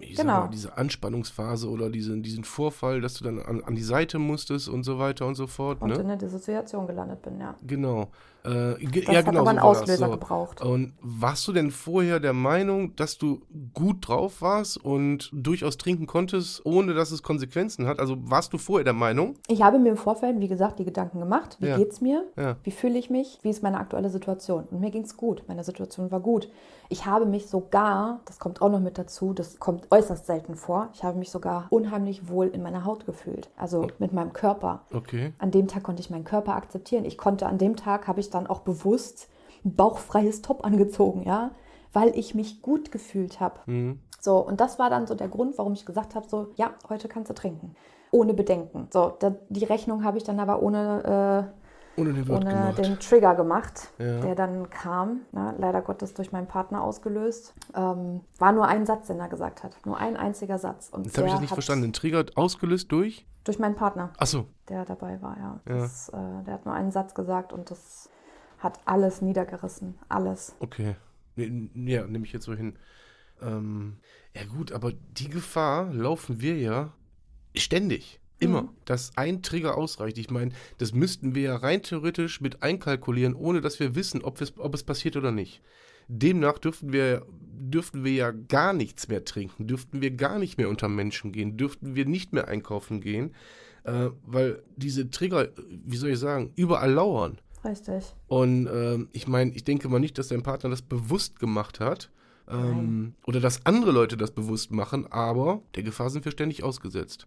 ich genau. Mal, diese Anspannungsphase oder diesen, diesen Vorfall, dass du dann an, an die Seite musstest und so weiter und so fort. Und ne? in eine Dissoziation gelandet bin, ja. Genau. Äh, das ja, hat genau, aber einen so Auslöser so. gebraucht. Und warst du denn vorher der Meinung, dass du gut drauf warst und durchaus trinken konntest, ohne dass es Konsequenzen hat? Also warst du vorher der Meinung? Ich habe mir im Vorfeld, wie gesagt, die Gedanken gemacht. Wie ja. geht's mir? Ja. Wie fühle ich mich? Wie ist meine aktuelle Situation? Und mir ging es gut. Meine Situation war gut. Ich habe mich sogar, das kommt auch noch mit dazu, das kommt äußerst selten vor, ich habe mich sogar unheimlich wohl in meiner Haut gefühlt. Also oh. mit meinem Körper. Okay. An dem Tag konnte ich meinen Körper akzeptieren. Ich konnte an dem Tag, habe ich dann auch bewusst ein bauchfreies Top angezogen, ja, weil ich mich gut gefühlt habe. Mhm. So, und das war dann so der Grund, warum ich gesagt habe, so, ja, heute kannst du trinken. Ohne Bedenken. So, da, die Rechnung habe ich dann aber ohne, äh, ohne, den, ohne den, Trigger gemacht, ja. der dann kam. Ne, leider Gottes durch meinen Partner ausgelöst. Ähm, war nur ein Satz, den er gesagt hat. Nur ein einziger Satz. Und das habe ich jetzt nicht verstanden. Den Trigger ausgelöst durch? Durch meinen Partner. Ach so. Der dabei war, ja. ja. Das, äh, der hat nur einen Satz gesagt und das hat alles niedergerissen. Alles. Okay. Ja, nehme ich jetzt so hin. Ähm, ja gut, aber die Gefahr laufen wir ja ständig. Immer. Mhm. Dass ein Trigger ausreicht. Ich meine, das müssten wir ja rein theoretisch mit einkalkulieren, ohne dass wir wissen, ob es, ob es passiert oder nicht. Demnach dürften wir, dürften wir ja gar nichts mehr trinken, dürften wir gar nicht mehr unter Menschen gehen, dürften wir nicht mehr einkaufen gehen, äh, weil diese Trigger, wie soll ich sagen, überall lauern. Richtig. Und ähm, ich meine, ich denke mal nicht, dass dein Partner das bewusst gemacht hat. Ähm, oder dass andere Leute das bewusst machen, aber der Gefahr sind wir ständig ausgesetzt.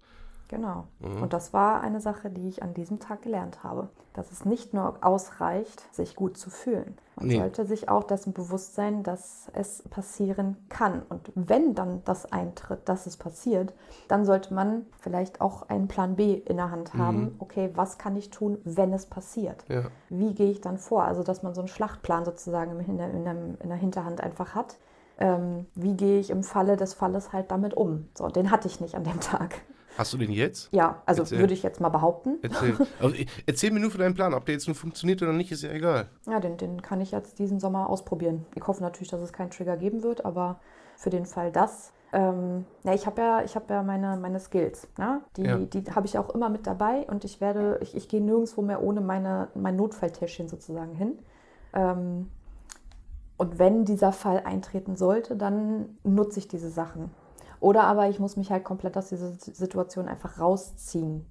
Genau. Mhm. Und das war eine Sache, die ich an diesem Tag gelernt habe. Dass es nicht nur ausreicht, sich gut zu fühlen. Man nee. sollte sich auch dessen bewusst sein, dass es passieren kann. Und wenn dann das eintritt, dass es passiert, dann sollte man vielleicht auch einen Plan B in der Hand haben. Mhm. Okay, was kann ich tun, wenn es passiert? Ja. Wie gehe ich dann vor? Also, dass man so einen Schlachtplan sozusagen in der, in der, in der Hinterhand einfach hat. Ähm, wie gehe ich im Falle des Falles halt damit um? So, den hatte ich nicht an dem Tag. Hast du den jetzt? Ja, also erzähl. würde ich jetzt mal behaupten. Erzähl. Also, erzähl mir nur von deinem Plan. Ob der jetzt nur funktioniert oder nicht, ist ja egal. Ja, den, den kann ich jetzt diesen Sommer ausprobieren. Ich hoffe natürlich, dass es keinen Trigger geben wird, aber für den Fall das. Ähm, ja, ich habe ja, ich hab ja meine, meine Skills. Ne? Die, ja. die habe ich auch immer mit dabei und ich werde, ich, ich gehe nirgendwo mehr ohne meine, mein Notfalltäschchen sozusagen hin. Ähm, und wenn dieser Fall eintreten sollte, dann nutze ich diese Sachen. Oder aber ich muss mich halt komplett aus dieser Situation einfach rausziehen.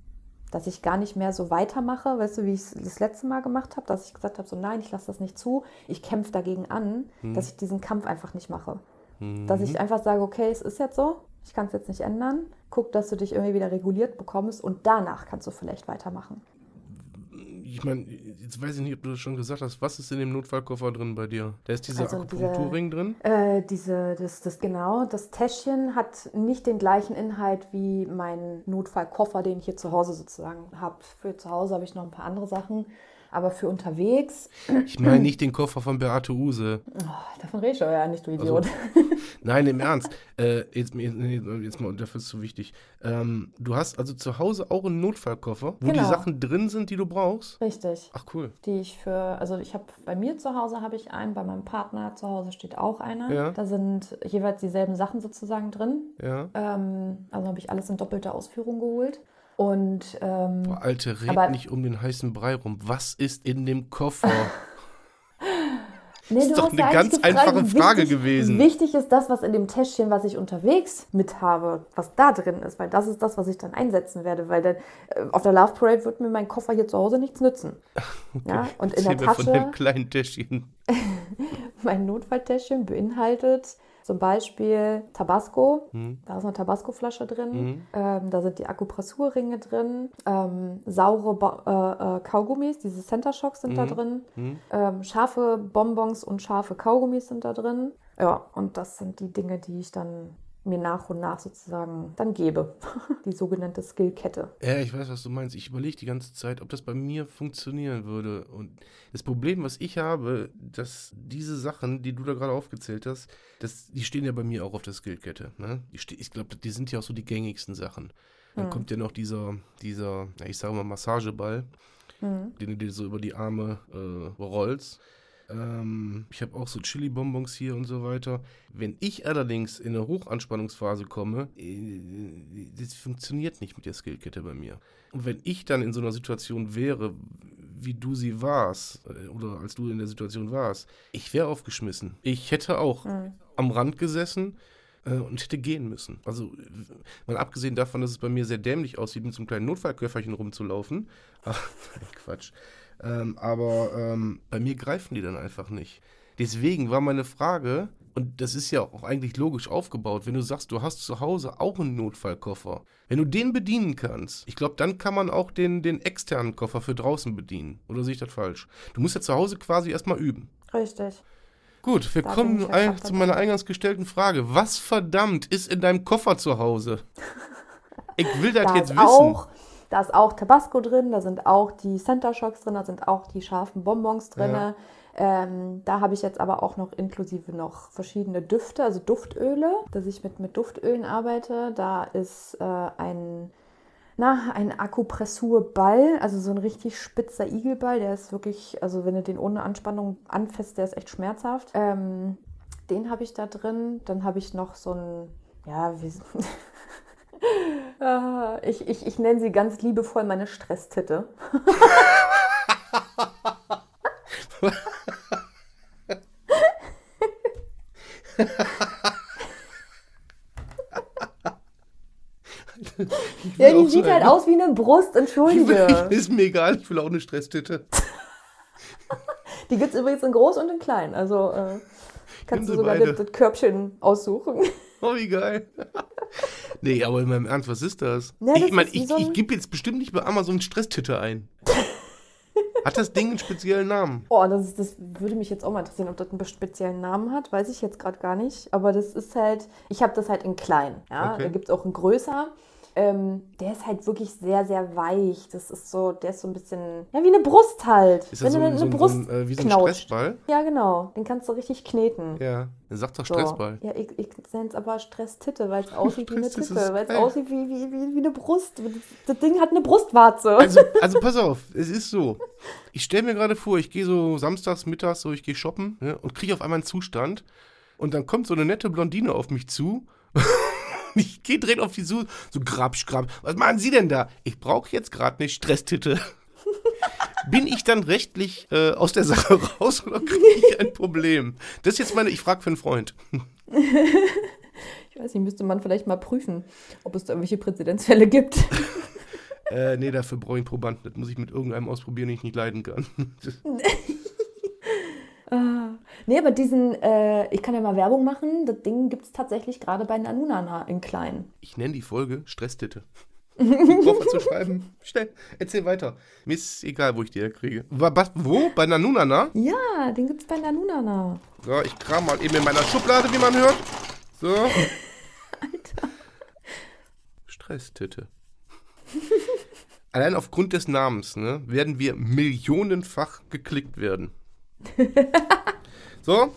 Dass ich gar nicht mehr so weitermache, weißt du, wie ich es das letzte Mal gemacht habe, dass ich gesagt habe, so nein, ich lasse das nicht zu, ich kämpfe dagegen an, hm. dass ich diesen Kampf einfach nicht mache. Mhm. Dass ich einfach sage, okay, es ist jetzt so, ich kann es jetzt nicht ändern, guck, dass du dich irgendwie wieder reguliert bekommst und danach kannst du vielleicht weitermachen ich meine, jetzt weiß ich nicht, ob du das schon gesagt hast, was ist in dem Notfallkoffer drin bei dir? Da ist dieser also Akupunkturring drin? Äh, diese, das, das, genau, das Täschchen hat nicht den gleichen Inhalt wie mein Notfallkoffer, den ich hier zu Hause sozusagen habe. Für zu Hause habe ich noch ein paar andere Sachen. Aber für unterwegs, Ich meine nicht den Koffer von Beate Use. oh, davon rede ich ja nicht, du Also, Idiot. Nein, im Ernst. Äh, jetzt, nee, jetzt mal, dafür ist es zu wichtig. Ähm, du hast also zu Hause auch einen Notfallkoffer, wo die Genau. Sachen drin sind, die du brauchst. Richtig. Ach cool. Die ich für, also ich habe bei mir zu Hause habe ich einen, bei meinem Partner zu Hause steht auch einer. Ja. Da sind jeweils dieselben Sachen sozusagen drin. Ja. Ähm, also habe ich alles in doppelter Ausführung geholt. Und ähm, Alte, red Aber- nicht um den heißen Brei rum. Was ist in dem Koffer? Nee, ist doch eine ja ganz einfache Frage wichtig, gewesen. Wichtig ist das, was in dem Täschchen, was ich unterwegs mit habe, was da drin ist, weil das ist das, was ich dann einsetzen werde, weil dann äh, auf der Love Parade wird mir mein Koffer hier zu Hause nichts nützen. Ja, und in der mir von dem Tasche, kleinen Täschchen. mein Notfalltäschchen beinhaltet zum Beispiel Tabasco, Hm. da ist eine Tabasco-Flasche drin, ähm, da sind die Akupressurringe drin, ähm, saure Bo äh, äh, Kaugummis, diese Center Shocks sind da Mhm. drin, Hm? ähm, scharfe Bonbons und scharfe Kaugummis sind da drin. Ja, und das sind die Dinge, die ich dann mir nach und nach sozusagen dann gebe. Die sogenannte Skillkette. Ja, ich weiß, was du meinst. Ich überlege die ganze Zeit, ob das bei mir funktionieren würde. Und das Problem, was ich habe, dass diese Sachen, die du da gerade aufgezählt hast, das, die stehen ja bei mir auch auf der Skillkette. Ne? Ich glaube, die sind ja auch so die gängigsten Sachen. Dann Hm. kommt ja noch dieser, dieser, ich sage mal, Massageball, Mhm. den du dir so über die Arme äh, rollst. Ähm, ich habe auch so Chili-Bonbons hier und so weiter. Wenn ich allerdings in eine Hochanspannungsphase komme, äh, das funktioniert nicht mit der Skillkette bei mir. Und wenn ich dann in so einer Situation wäre, wie du sie warst, äh, oder als du in der Situation warst, ich wäre aufgeschmissen. Ich hätte auch am Rand gesessen äh, und hätte gehen müssen. Also, mal abgesehen davon, dass es bei mir sehr dämlich aussieht, mit so einem kleinen Notfallköfferchen rumzulaufen. Ach, Quatsch. Ähm, aber ähm, bei mir greifen die dann einfach nicht. Deswegen war meine Frage, und das ist ja auch eigentlich logisch aufgebaut, wenn du sagst, du hast zu Hause auch einen Notfallkoffer. Wenn du den bedienen kannst, ich glaube, dann kann man auch den, den externen Koffer für draußen bedienen. Oder sehe ich das falsch? Du musst ja zu Hause quasi erstmal üben. Richtig. Gut, wir Da kommen zu meiner eingangs gestellten Frage. Was verdammt ist in deinem Koffer zu Hause? Ich will das Da jetzt ist, wissen. auch, da ist auch Tabasco drin, da sind auch die Center Shocks drin, da sind auch die scharfen Bonbons drin. Ja. Ähm, da habe ich jetzt aber auch noch inklusive noch verschiedene Düfte, also Duftöle, dass ich mit, mit Duftölen arbeite. Da ist äh, ein, na, ein Akupressurball, also so ein richtig spitzer Igelball, der ist wirklich, also wenn du den ohne Anspannung anfasst, der ist echt schmerzhaft. Ähm, den habe ich da drin. Dann habe ich noch so ein, ja, wie, ich, ich, ich nenne sie ganz liebevoll meine Stresstitte. Ja, die auch so sieht halt eine- aus wie eine Brust, entschuldige. ist mir egal, ich will auch eine Stresstitte. Die gibt es übrigens in groß und in klein. Also äh, kannst du sogar das, das Körbchen aussuchen. Oh, wie geil. Nee, aber in meinem Ernst, was ist das? Ja, das ich meine, ich, so ich gebe jetzt bestimmt nicht bei Amazon Stresstitte ein. Hat das Ding einen speziellen Namen? Oh, das, ist, das würde mich jetzt auch mal interessieren, ob das einen speziellen Namen hat. Weiß ich jetzt gerade gar nicht. Aber das ist halt, ich habe das halt in klein. Ja? Okay. Da gibt es auch einen größer. Ähm, der ist halt wirklich sehr, sehr weich. Das ist so, der ist so ein bisschen, ja, wie eine Brust halt. Ist das so, du ein- so, ein- so ein, äh, wie so ein knautscht. Stressball? Ja, genau. Den kannst du richtig kneten. Ja, sagt doch So. Stressball. Ja, ich, ich nenne es aber Stresstitte, weil es aussieht wie eine Titte, weil es aussieht wie, wie, wie, wie eine Brust. Das, das Ding hat eine Brustwarze. Also, also pass auf, es ist so. Ich stelle mir gerade vor, ich gehe so samstags, mittags, so ich gehe shoppen ne, und kriege auf einmal einen Zustand und dann kommt so eine nette Blondine auf mich zu. ich gehe direkt auf die zu, so grabsch, grab. Was machen Sie denn da? Ich brauche jetzt gerade eine Stresstitte. Bin ich dann rechtlich äh, aus der Sache raus oder kriege ich ein Problem? Das ist jetzt meine, ich frage für einen Freund. Ich weiß nicht, müsste man vielleicht mal prüfen, ob es da irgendwelche Präzedenzfälle gibt. Äh, nee, dafür brauche ich einen Probanden. Das muss ich mit irgendeinem ausprobieren, den ich nicht leiden kann. Nee, aber diesen, äh, ich kann ja mal Werbung machen, das Ding gibt es tatsächlich gerade bei Nanunana in klein. Ich nenne die Folge Stresstitte. Was zu schreiben. Schnell, erzähl weiter. Mir ist egal, wo ich die herkriege. Wo? Bei Nanunana? Ja, den gibt es bei Nanunana. So, ich kram mal eben in meiner Schublade, wie man hört. So. Alter. Stresstitte. allein aufgrund des Namens, ne, werden wir millionenfach geklickt werden. so,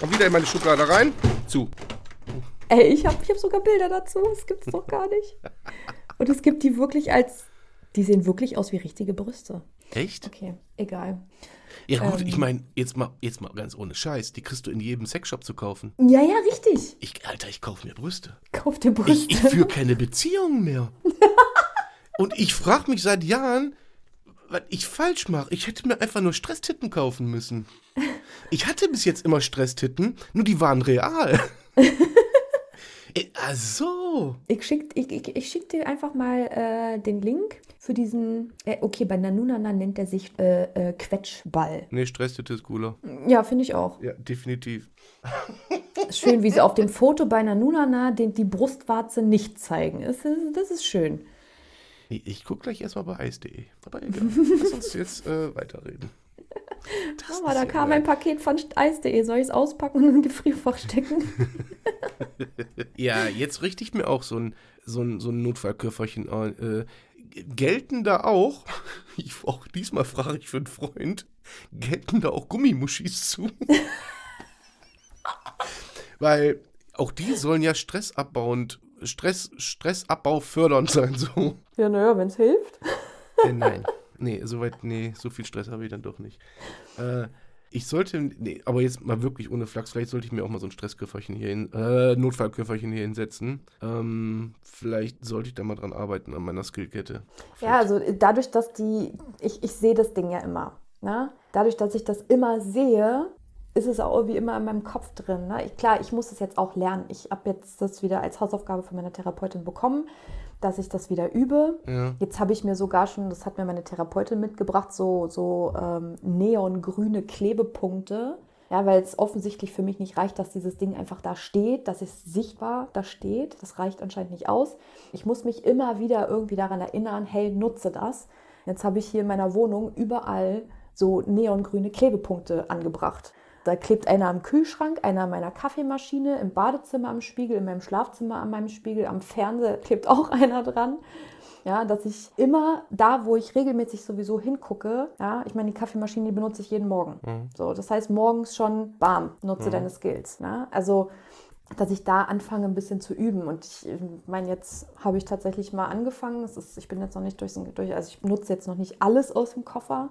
und wieder in meine Schublade rein. Zu. Ey, ich habe ich hab sogar Bilder dazu. Das gibt's doch gar nicht. Und es gibt die wirklich als. Die sehen wirklich aus wie richtige Brüste. Echt? Okay, egal. Ja gut, Ähm. ich meine, jetzt mal, jetzt mal ganz ohne Scheiß, die kriegst du in jedem Sexshop zu kaufen. Ja, ja, richtig. Ich, Alter, ich kaufe mir Brüste. Kauf dir Ich, Brüste. ich führe keine Beziehung mehr. Und ich frage mich seit Jahren, was ich falsch mache. Ich hätte mir einfach nur Stresstitten kaufen müssen. Ich hatte bis jetzt immer Stresstitten, nur die waren real. Äh, Ach so. Ich schick, ich, ich, ich schick dir einfach mal äh, den Link für diesen. Äh, okay, bei Nanunana nennt er sich äh, äh, Quetschball. Nee, Stresstitte ist cooler. Ja, finde ich auch. Ja, definitiv. Schön, wie sie auf dem Foto bei Nanunana den, die Brustwarze nicht zeigen. Das ist, das ist schön. Nee, ich gucke gleich erstmal bei eis.de. Aber egal. Lass uns jetzt äh, weiterreden. Das ist da kam ein Paket von eis.de. Soll ich es auspacken und in ein Gefrierfach stecken? Ja, jetzt richte ich mir auch so ein, so ein, so ein Notfallköfferchen ein. Äh, gelten da auch, ich, auch diesmal frage ich für einen Freund, gelten da auch Gummimuschis zu? Weil auch die sollen ja stressabbauend, Stress, Stressabbau fördernd sein, so. Ja, naja, wenn es hilft. Äh, nein, nee, soweit, nee, so viel Stress habe ich dann doch nicht. Äh, ich sollte, nee, aber jetzt mal wirklich ohne Flachs, vielleicht sollte ich mir auch mal so ein Stressköfferchen hier hin, äh, Notfallköfferchen hier hinsetzen. Ähm, vielleicht sollte ich da mal dran arbeiten an meiner Skillkette. Ja, also dadurch, dass die, ich, ich sehe das Ding ja immer. Ne? Dadurch, dass ich das immer sehe, ist es auch wie immer in meinem Kopf drin. Ne? Ich, klar, ich muss es jetzt auch lernen. Ich habe jetzt das wieder als Hausaufgabe von meiner Therapeutin bekommen, dass ich das wieder übe. Ja. Jetzt habe ich mir sogar schon, das hat mir meine Therapeutin mitgebracht, so, so ähm, neongrüne Klebepunkte. Ja, weil es offensichtlich für mich nicht reicht, dass dieses Ding einfach da steht, dass es sichtbar da steht. Das reicht anscheinend nicht aus. Ich muss mich immer wieder irgendwie daran erinnern, hey, nutze das. Jetzt habe ich hier in meiner Wohnung überall so neongrüne Klebepunkte angebracht. Da klebt einer am Kühlschrank, einer an meiner Kaffeemaschine, im Badezimmer am Spiegel, in meinem Schlafzimmer an meinem Spiegel, am Fernseher klebt auch einer dran. Ja, dass ich immer da, wo ich regelmäßig sowieso hingucke, ja, ich meine, die Kaffeemaschine, die benutze ich jeden Morgen. So, das heißt, morgens schon, bam, nutze deine Skills. Ja? Also, dass ich da anfange, ein bisschen zu üben. Und ich meine, jetzt habe ich tatsächlich mal angefangen. Das ist, ich bin jetzt noch nicht durch, also ich nutze jetzt noch nicht alles aus dem Koffer.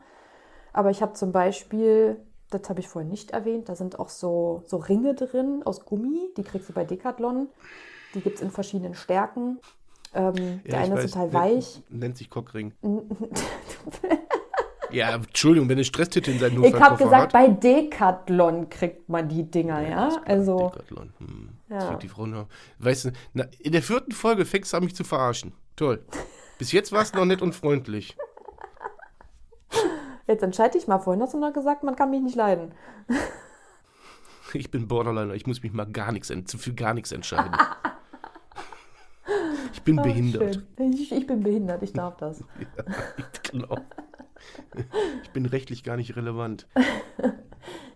Aber ich habe zum Beispiel, das habe ich vorhin nicht erwähnt, da sind auch so, so Ringe drin aus Gummi. Die kriegst du bei Decathlon. Die gibt es in verschiedenen Stärken. Ähm, der Ja, ich eine weiß, ist total weich. Nennt sich Cockring. ja, Entschuldigung, wenn eine Stresstitte in seinem Ich habe gesagt, hat. bei Decathlon kriegt man die Dinger, ja. kann Also, Decathlon. Hm. Ja. Das wird die Frau noch. Weißt du, na, in der vierten Folge fängst du an, mich zu verarschen. Toll. Bis jetzt warst du noch nett und freundlich. Jetzt entscheide ich mal. Vorhin hast du noch gesagt, man kann mich nicht leiden. Ich bin Borderliner, ich muss mich mal gar nichts, für gar nichts entscheiden. Ich bin behindert. Ah, Schön. Ich, ich bin behindert, ich darf das. Genau. Ich bin rechtlich gar nicht relevant.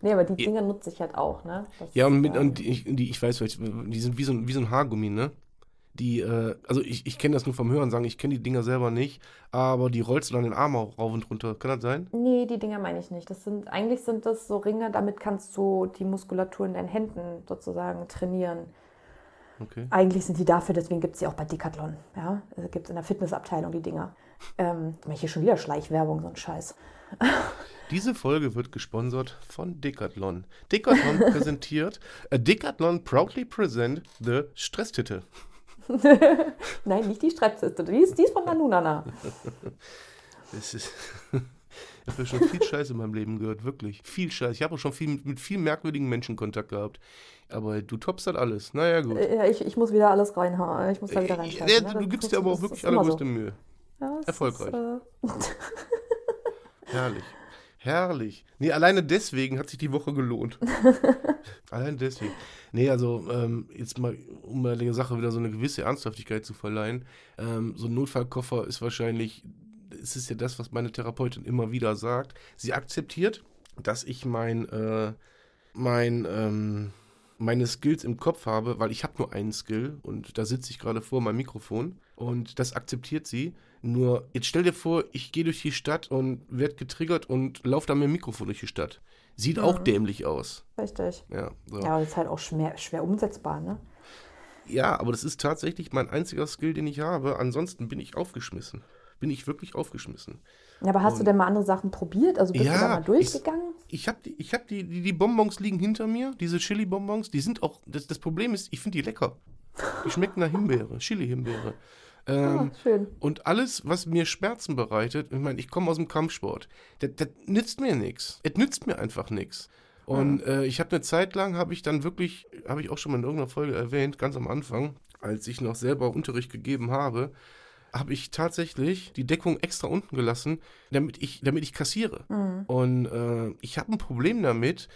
Nee, aber die Dinger nutze ich halt auch, ne? Das, Ja, und, mit, und die, die, ich weiß, die sind wie so, ein- wie so ein Haargummi, ne? Die, äh, also ich, ich kenne das nur vom Hören sagen, ich kenne die Dinger selber nicht, aber die rollst du dann den Arm auch rauf und runter. Kann das sein? Nee, die Dinger meine ich nicht. Das sind, eigentlich sind das so Ringe, damit kannst du die Muskulatur in deinen Händen sozusagen trainieren. Okay. Eigentlich sind die dafür, deswegen gibt es die auch bei Decathlon. Ja, gibt es in der Fitnessabteilung die Dinger. Ähm, ich mache hier schon wieder Schleichwerbung, so ein Scheiß. Diese Folge wird gesponsert von Decathlon. Decathlon präsentiert, äh, Decathlon proudly present the Stresstitte. Nein, nicht die Streppsiste. Die ist, die ist von Nanunana. Das ist. Ich habe schon viel Scheiße in meinem Leben gehört, wirklich. Viel Scheiße. Ich habe auch schon viel, mit, vielen merkwürdigen Menschen Kontakt gehabt. Aber du toppst das alles. Naja, gut. Ja, ich, ich muss wieder alles reinhauen. Ich muss da wieder Äh, reinschalten. ja, ne? du Das- gibst dir aber auch wirklich allergrößte so. Mühe. Ja, Erfolgreich. Ist, äh, Herrlich. Herrlich. Nee, alleine deswegen hat sich die Woche gelohnt. alleine deswegen. Nee, also ähm, jetzt mal, um der Sache wieder so eine gewisse Ernsthaftigkeit zu verleihen. Ähm, so ein Notfallkoffer ist wahrscheinlich, es ist ja das, was meine Therapeutin immer wieder sagt. Sie akzeptiert, dass ich mein, äh, mein, ähm, meine Skills im Kopf habe, weil ich habe nur einen Skill und da sitze ich gerade vor meinem Mikrofon Und das akzeptiert sie. Nur, jetzt stell dir vor, ich gehe durch die Stadt und werde getriggert und laufe da mit dem Mikrofon durch die Stadt. Sieht Mhm. auch dämlich aus. Richtig. Ja, so. Ja, aber das ist halt auch schwer, schwer umsetzbar, ne? ja, aber das ist tatsächlich mein einziger Skill, den ich habe. Ansonsten bin ich aufgeschmissen. Bin ich wirklich aufgeschmissen. Ja, aber hast du denn mal andere Sachen probiert? Also bist Ja, du da mal ich- durchgegangen? Ich habe die, ich hab die, die, die Bonbons liegen hinter mir, diese Chili-Bonbons, die sind auch, das, das Problem ist, ich finde die lecker. Die schmecken nach Himbeere, Chili-Himbeere. Ähm, Ah, schön. Und alles, was mir Schmerzen bereitet, ich meine, ich komme aus dem Kampfsport, das, das nützt mir nichts. Es nützt mir einfach nichts. Und äh, ich habe eine Zeit lang, habe ich dann wirklich, habe ich auch schon mal in irgendeiner Folge erwähnt, ganz am Anfang, als ich noch selber Unterricht gegeben habe, habe ich tatsächlich die Deckung extra unten gelassen, damit ich, damit ich kassiere. Und äh, ich habe ein Problem damit,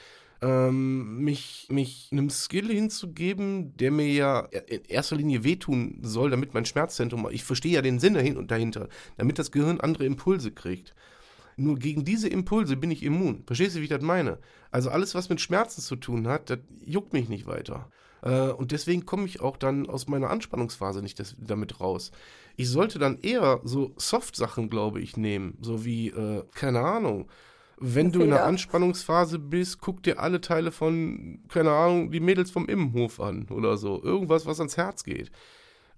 ähm, mich, mich einem Skill hinzugeben, der mir ja in erster Linie wehtun soll, damit mein Schmerzzentrum, ich verstehe ja den Sinn dahin und dahinter, damit das Gehirn andere Impulse kriegt. Nur gegen diese Impulse bin ich immun. Verstehst du, wie ich das meine? Also alles, was mit Schmerzen zu tun hat, das juckt mich nicht weiter. Äh, und deswegen komme ich auch dann aus meiner Anspannungsphase nicht das, damit raus. Ich sollte dann eher so Soft-Sachen, glaube ich, nehmen. So wie, äh, keine Ahnung. Wenn du in einer. Anspannungsphase bist, guck dir alle Teile von, keine Ahnung, die Mädels vom Immenhof an oder so. Irgendwas, was ans Herz geht.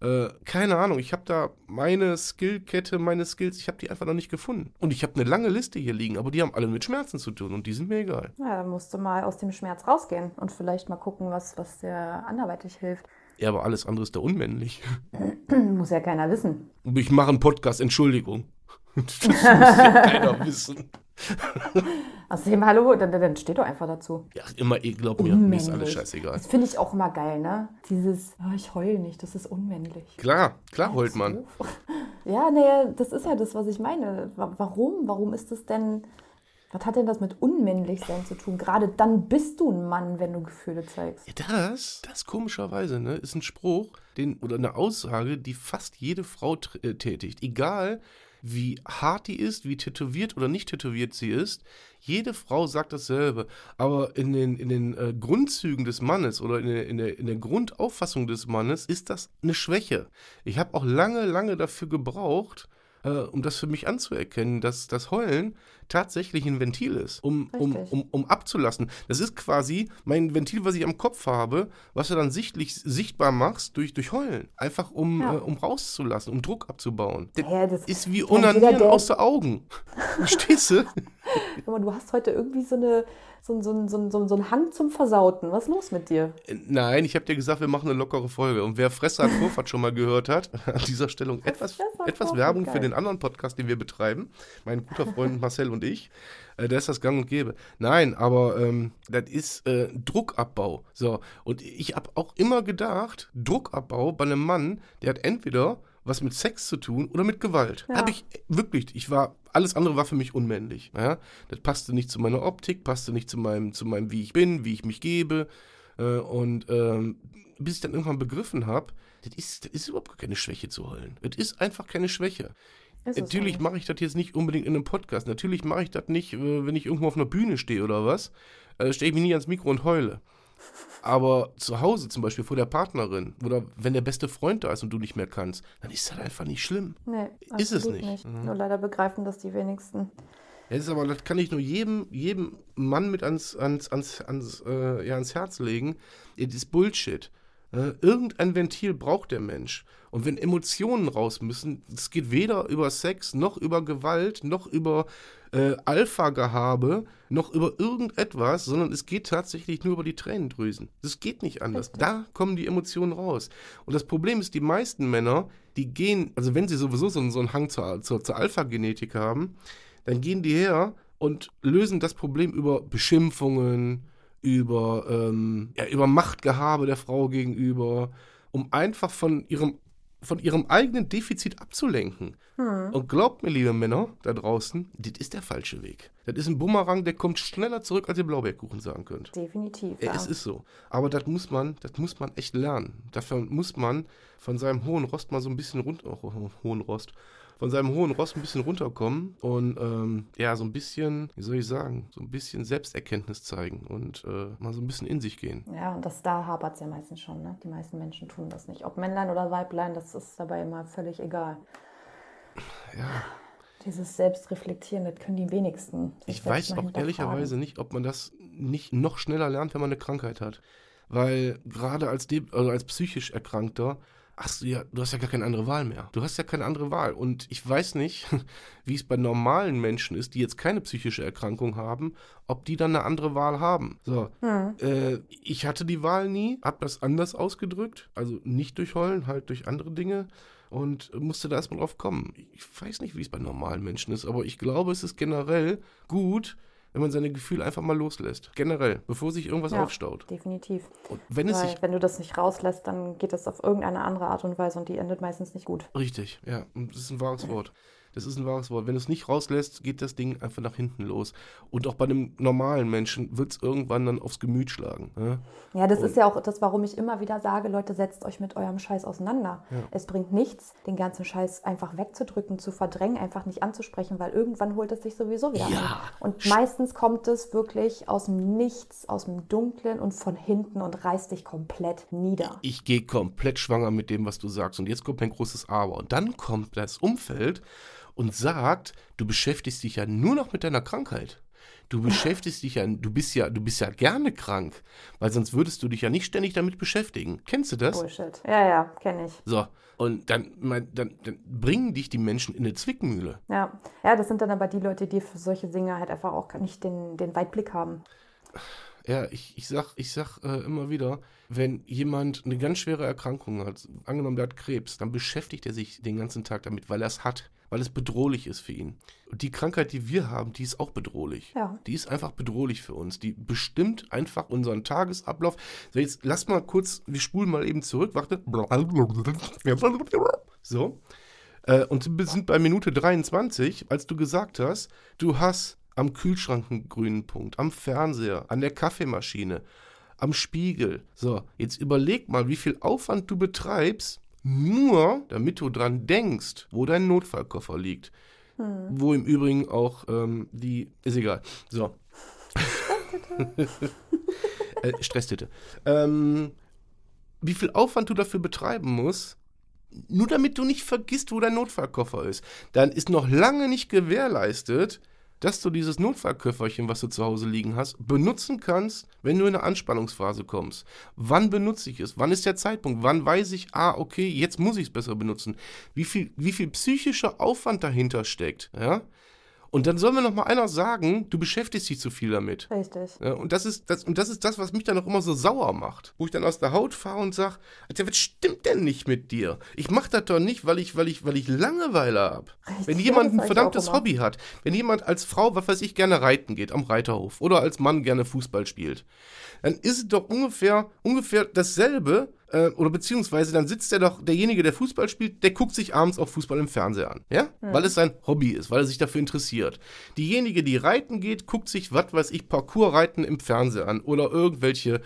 Äh, keine Ahnung, ich habe da meine Skillkette, meine Skills, ich habe die einfach noch nicht gefunden. Und ich habe eine lange Liste hier liegen, aber die haben alle mit Schmerzen zu tun und die sind mir egal. Ja, dann musst du mal aus dem Schmerz rausgehen und vielleicht mal gucken, was, was dir anderweitig hilft. Ja, aber alles andere ist da unmännlich. Muss ja keiner wissen. Ich mache einen Podcast, Entschuldigung. Das muss ja keiner wissen. Außerdem, hallo, dann, dann steht doch einfach dazu. Ja, immer, eh, glaub mir, mir ist alles scheißegal. Das finde ich auch immer geil, ne? Dieses, oh, ich heul nicht, das ist unmännlich. Klar, klar heult man. Ja, naja, das ist ja das, was ich meine. Wa- Warum? Warum ist das denn. Was hat denn das mit unmännlich sein zu tun? Gerade dann bist du ein Mann, wenn du Gefühle zeigst. Ja, das, das komischerweise, ne, ist ein Spruch, den, oder eine Aussage, die fast jede Frau äh, tätigt. Egal, wie hart die ist, wie tätowiert oder nicht tätowiert sie ist, jede Frau sagt dasselbe. Aber in den, in den äh, Grundzügen des Mannes oder in der, in, der, in der Grundauffassung des Mannes ist das eine Schwäche. Ich habe auch lange, lange dafür gebraucht, äh, um das für mich anzuerkennen, dass das Heulen tatsächlich ein Ventil ist, um, um, um, um abzulassen. Das ist quasi mein Ventil, was ich am Kopf habe, was du dann sichtlich sichtbar machst durch, durch Heulen. Einfach um, Ja. äh, um rauszulassen, um Druck abzubauen. Das Ja, das- ist wie Onanieren aus den Augen. Verstehst du? Guck mal, du hast heute irgendwie so, eine, so, so, so, so, so einen Hang zum Versauten. Was ist los mit dir? Äh, Nein, ich habe dir gesagt, wir machen eine lockere Folge. Und wer Fresse hat Vorfahrt schon mal gehört hat, an dieser Stelle etwas, etwas Werbung für den anderen Podcast, den wir betreiben. Mein guter Freund Marcel und ich. Äh, da ist das gang und gäbe. Nein, aber ähm, das ist äh, Druckabbau. So, und ich habe auch immer gedacht, Druckabbau bei einem Mann, der hat entweder was mit Sex zu tun oder mit Gewalt. Ja. Habe ich wirklich, ich war, alles andere war für mich unmännlich. Ja? Das passte nicht zu meiner Optik, passte nicht zu meinem, zu meinem, wie ich bin, wie ich mich gebe. Äh, und ähm, bis ich dann irgendwann begriffen habe, das ist, das ist überhaupt keine Schwäche zu heulen. Das ist einfach keine Schwäche. Natürlich mache ich das jetzt nicht unbedingt in einem Podcast. Natürlich mache ich das nicht, äh, wenn ich irgendwo auf einer Bühne stehe oder was. Äh, Stelle ich mich nie ans Mikro und heule. Aber zu Hause zum Beispiel vor der Partnerin oder wenn der beste Freund da ist und du nicht mehr kannst, dann ist das einfach nicht schlimm. Nee, Ist es absolut nicht. Mhm. Nur leider begreifen das die wenigsten. Das ist aber, das kann ich nur jedem, jedem Mann mit ans, ans, ans, ans, äh, ja, ans Herz legen. Das ist Bullshit. Äh, irgendein Ventil braucht der Mensch. Und wenn Emotionen raus müssen, es geht weder über Sex, noch über Gewalt, noch über äh, Alpha-Gehabe, noch über irgendetwas, sondern es geht tatsächlich nur über die Tränendrüsen. Das geht nicht anders. Da kommen die Emotionen raus. Und das Problem ist, die meisten Männer, die gehen, also wenn sie sowieso so, einen- so einen Hang zur, zur, zur Alpha-Genetik haben, dann gehen die her und lösen das Problem über Beschimpfungen, über, ähm, ja, über Machtgehabe der Frau gegenüber, um einfach von ihrem, von ihrem eigenen Defizit abzulenken. Und glaubt mir, liebe Männer da draußen, das ist der falsche Weg. Das ist ein Bumerang, der kommt schneller zurück, als ihr Blaubeerkuchen sagen könnt. Definitiv. Ja. Es ist so. Aber das muss man, das muss man echt lernen. Dafür muss man von seinem hohen Rost mal so ein bisschen runter, oh, hohen Rost, von seinem hohen Ross ein bisschen runterkommen und ähm, ja, so ein bisschen, wie soll ich sagen, so ein bisschen Selbsterkenntnis zeigen und äh, mal so ein bisschen in sich gehen. Ja, und das da hapert es ja meistens schon, ne? Die meisten Menschen tun das nicht. Ob Männlein oder Weiblein, das ist dabei immer völlig egal. Ja. Dieses Selbstreflektieren, das können die wenigsten. sich Ich weiß auch ehrlicherweise nicht, ob man das nicht noch schneller lernt, wenn man eine Krankheit hat. Weil gerade als, De also als psychisch Erkrankter du ja, du hast ja gar keine andere Wahl mehr. Du hast ja keine andere Wahl. Und ich weiß nicht, wie es bei normalen Menschen ist, die jetzt keine psychische Erkrankung haben, ob die dann eine andere Wahl haben. So, äh, ich hatte die Wahl nie, hab das anders ausgedrückt, also nicht durch Heulen, halt durch andere Dinge und musste da erstmal drauf kommen. Ich weiß nicht, wie es bei normalen Menschen ist, aber ich glaube, es ist generell gut, wenn man seine Gefühle einfach mal loslässt. Generell, bevor sich irgendwas Ja, aufstaut. Definitiv. Und wenn es Weil sich. wenn du das nicht rauslässt, dann geht das auf irgendeine andere Art und Weise und die endet meistens nicht gut. Richtig, ja, und das ist ein wahres Wort. Das ist ein wahres Wort. Wenn du es nicht rauslässt, geht das Ding einfach nach hinten los. Und auch bei einem normalen Menschen wird es irgendwann dann aufs Gemüt schlagen. Ja? Ja, das ist ja auch das, warum ich immer wieder sage, Leute, setzt euch mit eurem Scheiß auseinander. Es bringt nichts, den ganzen Scheiß einfach wegzudrücken, zu verdrängen, einfach nicht anzusprechen, weil irgendwann holt es sich sowieso wieder Ja. ein. Und meistens kommt es wirklich aus dem Nichts, aus dem Dunklen und von hinten und reißt dich komplett nieder. ich gehe komplett schwanger mit dem, was du sagst. Und jetzt kommt ein großes Aber. Und dann kommt das Umfeld und sagt, du beschäftigst dich ja nur noch mit deiner Krankheit. Du beschäftigst dich ja, du bist ja, du bist ja gerne krank, weil sonst würdest du dich ja nicht ständig damit beschäftigen. Kennst du das? Bullshit. Ja, ja, kenne ich. So. Und dann, mein, dann, dann bringen dich die Menschen in eine Zwickmühle. Ja. ja, das sind dann aber die Leute, die für solche Dinge halt einfach auch nicht den, den Weitblick haben. Ja, ich, ich sag, ich sag äh, immer wieder, wenn jemand eine ganz schwere Erkrankung hat, angenommen, der hat Krebs, dann beschäftigt er sich den ganzen Tag damit, weil er es hat, weil es bedrohlich ist für ihn. Und die Krankheit, die wir haben, die ist auch bedrohlich. Ja. Die ist einfach bedrohlich für uns. Die bestimmt einfach unseren Tagesablauf. So, jetzt lass mal kurz, wir spulen mal eben zurück, warte. So. Äh, und wir sind bei Minute 23, als du gesagt hast, du hast am Kühlschrank einen grünen Punkt, am Fernseher, an der Kaffeemaschine, am Spiegel. So, jetzt überleg mal, wie viel Aufwand du betreibst, nur damit du dran denkst, wo dein Notfallkoffer liegt. Wo im Übrigen auch ähm, die. Ist egal. So. äh, Stresstitte. Ähm, wie viel Aufwand du dafür betreiben musst, nur damit du nicht vergisst, wo dein Notfallkoffer ist. Dann ist noch lange nicht gewährleistet, dass du dieses Notfallköfferchen, was du zu Hause liegen hast, benutzen kannst, wenn du in eine Anspannungsphase kommst. Wann benutze ich es? Wann ist der Zeitpunkt? Wann weiß ich, ah, okay, jetzt muss ich es besser benutzen? Wie viel, wie viel psychischer Aufwand dahinter steckt, ja? Und dann soll mir noch mal einer sagen, du beschäftigst dich zu viel damit. Richtig. Ja, und, das ist das, und das ist das, was mich dann auch immer so sauer macht. Wo ich dann aus der Haut fahre und sage, Alter, was stimmt denn nicht mit dir? Ich mache das doch nicht, weil ich, weil ich, weil ich Langeweile habe. Wenn jemand ein verdammtes. Hobby hat, wenn jemand als Frau, was weiß ich, gerne reiten geht am Reiterhof oder als Mann gerne Fußball spielt, dann ist es doch ungefähr, ungefähr dasselbe, äh, oder beziehungsweise dann sitzt der doch, derjenige, der Fußball spielt, der guckt sich abends auch Fußball im Fernseher an, ja? Weil es sein Hobby ist, weil er sich dafür interessiert. Diejenige, die reiten geht, guckt sich, was weiß ich, Parkour-Reiten im Fernseher an oder irgendwelche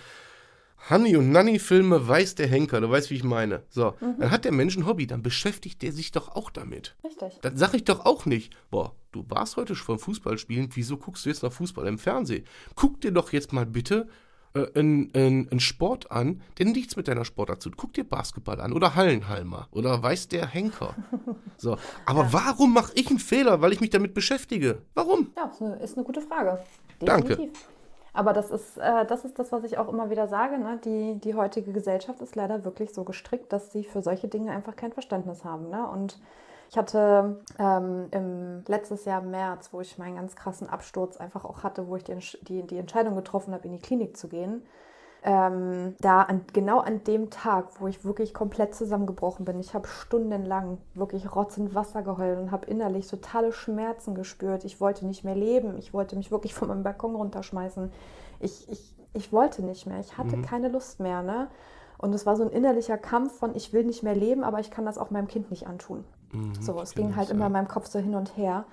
Honey- und Nanny-Filme, weiß der Henker, du weißt, wie ich meine. So, dann hat der Mensch ein Hobby, dann beschäftigt der sich doch auch damit. Richtig. Dann sag ich doch auch nicht, boah, du warst heute schon vom Fußball spielen, wieso guckst du jetzt noch Fußball im Fernsehen? Guck dir doch jetzt mal bitte äh, einen einen Sport an, der nichts mit deiner Sportart zu tun. Guck dir Basketball an oder Hallenhalmer oder weiß der Henker. So, aber warum mache ich einen Fehler, weil ich mich damit beschäftige? Warum? Ja, ist eine, ist eine gute Frage. Danke. Aber das ist, äh, das ist das, was ich auch immer wieder sage. Ne? Die, die heutige Gesellschaft ist leider wirklich so gestrickt, dass sie für solche Dinge einfach kein Verständnis haben. Ne? Und ich hatte ähm, im letztes Jahr im März, wo ich meinen ganz krassen Absturz einfach auch hatte, wo ich die, die, die Entscheidung getroffen habe, in die Klinik zu gehen, ähm, da an, genau an dem Tag, wo ich wirklich komplett zusammengebrochen bin, ich habe stundenlang wirklich Rotz und Wasser geheult und habe innerlich totale Schmerzen gespürt. Ich wollte nicht mehr leben. Ich wollte mich wirklich von meinem Balkon runterschmeißen. Ich, ich, ich wollte nicht mehr. Ich hatte keine Lust mehr. Ne? Und es war so ein innerlicher Kampf von, ich will nicht mehr leben, aber ich kann das auch meinem Kind nicht antun. so, es ging halt immer ja. in meinem Kopf so hin und her.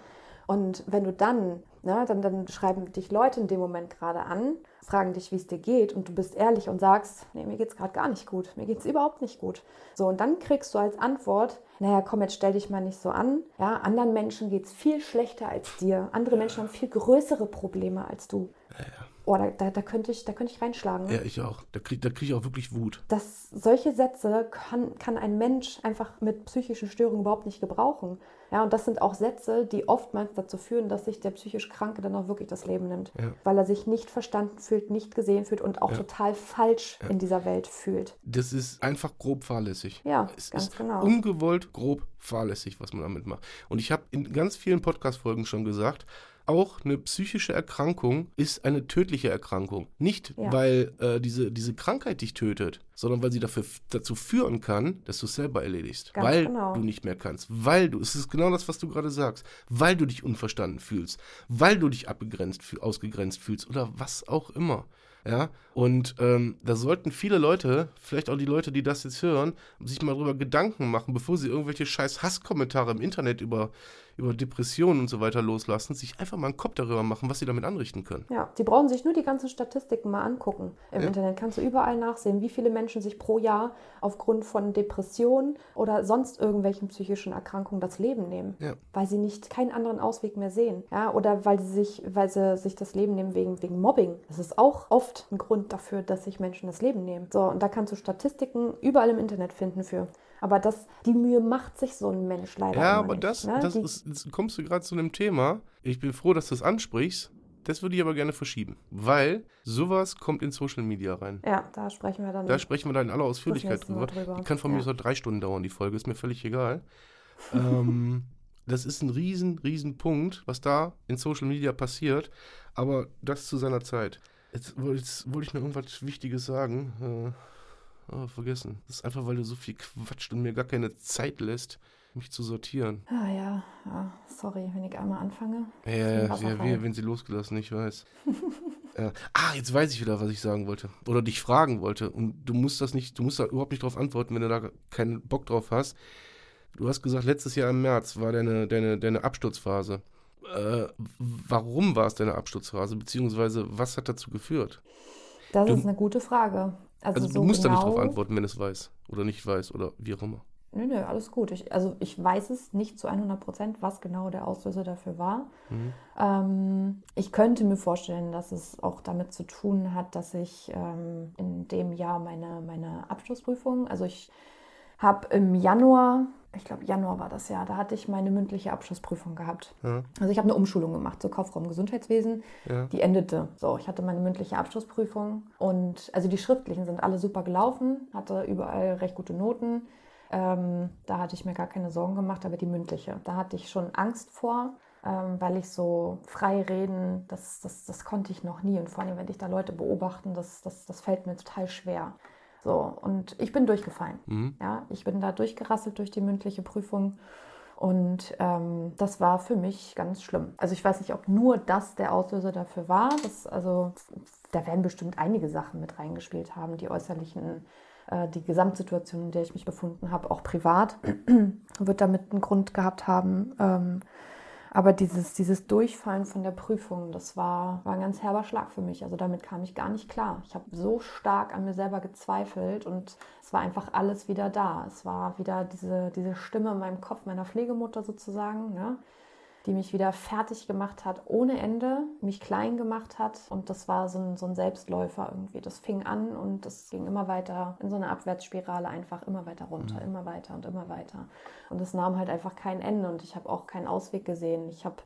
Und wenn du dann, ne, dann, dann schreiben dich Leute in dem Moment gerade an, fragen dich, wie es dir geht und du bist ehrlich und sagst, nee, mir geht es gerade gar nicht gut, mir geht es überhaupt nicht gut. So, und dann kriegst du als Antwort, naja, komm, jetzt stell dich mal nicht so an. Ja, anderen Menschen geht es viel schlechter als dir. Andere Menschen haben viel größere Probleme als du. Ja, ja. Oh, da, da, da, könnte ich, da könnte ich reinschlagen. Ja, ich auch. Da kriege da krieg ich auch wirklich Wut. Das, solche Sätze kann, kann ein Mensch einfach mit psychischen Störungen überhaupt nicht gebrauchen. Ja, und das sind auch Sätze, die oftmals dazu führen, dass sich der psychisch Kranke dann auch wirklich das Leben nimmt. Ja. Weil er sich nicht verstanden fühlt, nicht gesehen fühlt und auch ja. total falsch ja. in dieser Welt fühlt. Das ist einfach grob fahrlässig. Ja, es ganz ist genau. Ungewollt grob fahrlässig, was man damit macht. Und ich habe in ganz vielen Podcast-Folgen schon gesagt, auch eine psychische Erkrankung ist eine tödliche Erkrankung. Nicht, ja. weil äh, diese, diese Krankheit dich tötet, sondern weil sie dafür, dazu führen kann, dass du es selber erledigst. Ganz weil genau. du nicht mehr kannst. Weil du, es ist genau das, was du gerade sagst, weil du dich unverstanden fühlst, weil du dich abgegrenzt, ausgegrenzt fühlst oder was auch immer. Ja, und ähm, da sollten viele Leute, vielleicht auch die Leute, die das jetzt hören, sich mal darüber Gedanken machen, bevor sie irgendwelche scheiß Hasskommentare im Internet über über Depressionen und so weiter loslassen, sich einfach mal einen Kopf darüber machen, was sie damit anrichten können. Ja, die brauchen sich nur die ganzen Statistiken mal angucken. Im ja. Internet kannst du überall nachsehen, wie viele Menschen sich pro Jahr aufgrund von Depressionen oder sonst irgendwelchen psychischen Erkrankungen das Leben nehmen, ja. weil sie nicht keinen anderen Ausweg mehr sehen. Ja, oder weil sie sich, weil sie sich das Leben nehmen wegen, wegen Mobbing. Das ist auch oft ein Grund dafür, dass sich Menschen das Leben nehmen. So, und da kannst du Statistiken überall im Internet finden für. Aber das, die Mühe macht sich so ein Mensch leider. Ja, aber nicht, das, ne? das ist, jetzt kommst du gerade zu einem Thema. Ich bin froh, dass du es ansprichst. Das würde ich aber gerne verschieben, weil sowas kommt in Social Media rein. Ja, da sprechen wir dann. Da sprechen wir dann in aller Ausführlichkeit drüber. drüber. Die kann von ja. mir so drei Stunden dauern, die Folge, ist mir völlig egal. ähm, das ist ein riesen, riesen Punkt, was da in Social Media passiert, aber das zu seiner Zeit. Jetzt, jetzt wollte ich noch irgendwas Wichtiges sagen. Äh, Oh, vergessen. Das ist einfach, weil du so viel quatscht und mir gar keine Zeit lässt, mich zu sortieren. Ah ja, ja. sorry, wenn ich einmal anfange. Ja, ja, ja wie, wenn sie losgelassen, ich weiß. ja. Ah, jetzt weiß ich wieder, was ich sagen wollte. Oder dich fragen wollte. Und du musst das nicht, du musst da überhaupt nicht drauf antworten, wenn du da keinen Bock drauf hast. Du hast gesagt, letztes Jahr im März war deine, deine, deine Absturzphase. Äh, warum war es deine Absturzphase? Beziehungsweise, was hat dazu geführt? Das du, ist eine gute Frage. Also, also so du musst genau, da nicht drauf genau antworten, wenn es weiß oder nicht weiß oder wie auch immer. Nö, nö, alles gut. Ich, also ich weiß es nicht zu 100 Prozent, was genau der Auslöser dafür war. Mhm. Ähm, ich könnte mir vorstellen, dass es auch damit zu tun hat, dass ich ähm, in dem Jahr meine, meine Abschlussprüfung, also ich habe im Januar, ich glaube Januar war das Jahr, da hatte ich meine mündliche Abschlussprüfung gehabt. Ja. Also ich habe eine Umschulung gemacht zur Kauffrau Gesundheitswesen. Ja. Die endete. So, ich hatte meine mündliche Abschlussprüfung und also die schriftlichen sind alle super gelaufen, hatte überall recht gute Noten. Ähm, da hatte ich mir gar keine Sorgen gemacht, aber die mündliche, da hatte ich schon Angst vor, ähm, weil ich so frei reden, das, das, das konnte ich noch nie. Und vor allem, wenn ich da Leute beobachten, das, das, das fällt mir total schwer. So, und ich bin durchgefallen. Mhm. Ja, ich bin da durchgerasselt durch die mündliche Prüfung. Und ähm, das war für mich ganz schlimm. Also ich weiß nicht, ob nur das der Auslöser dafür war. Das, also da werden bestimmt einige Sachen mit reingespielt haben, die äußerlichen, äh, die Gesamtsituation, in der ich mich befunden habe, auch privat, wird damit einen Grund gehabt haben. Ähm, aber dieses, dieses Durchfallen von der Prüfung, das war, war ein ganz herber Schlag für mich. Also damit kam ich gar nicht klar. Ich habe so stark an mir selber gezweifelt und es war einfach alles wieder da. Es war wieder diese, diese Stimme in meinem Kopf, meiner Pflegemutter sozusagen. Ja? Die mich wieder fertig gemacht hat ohne Ende, mich klein gemacht hat und das war so ein, so ein Selbstläufer irgendwie. Das fing an und das ging immer weiter in so eine Abwärtsspirale einfach immer weiter runter, mhm. immer weiter und immer weiter. Und es nahm halt einfach kein Ende und ich habe auch keinen Ausweg gesehen. Ich habe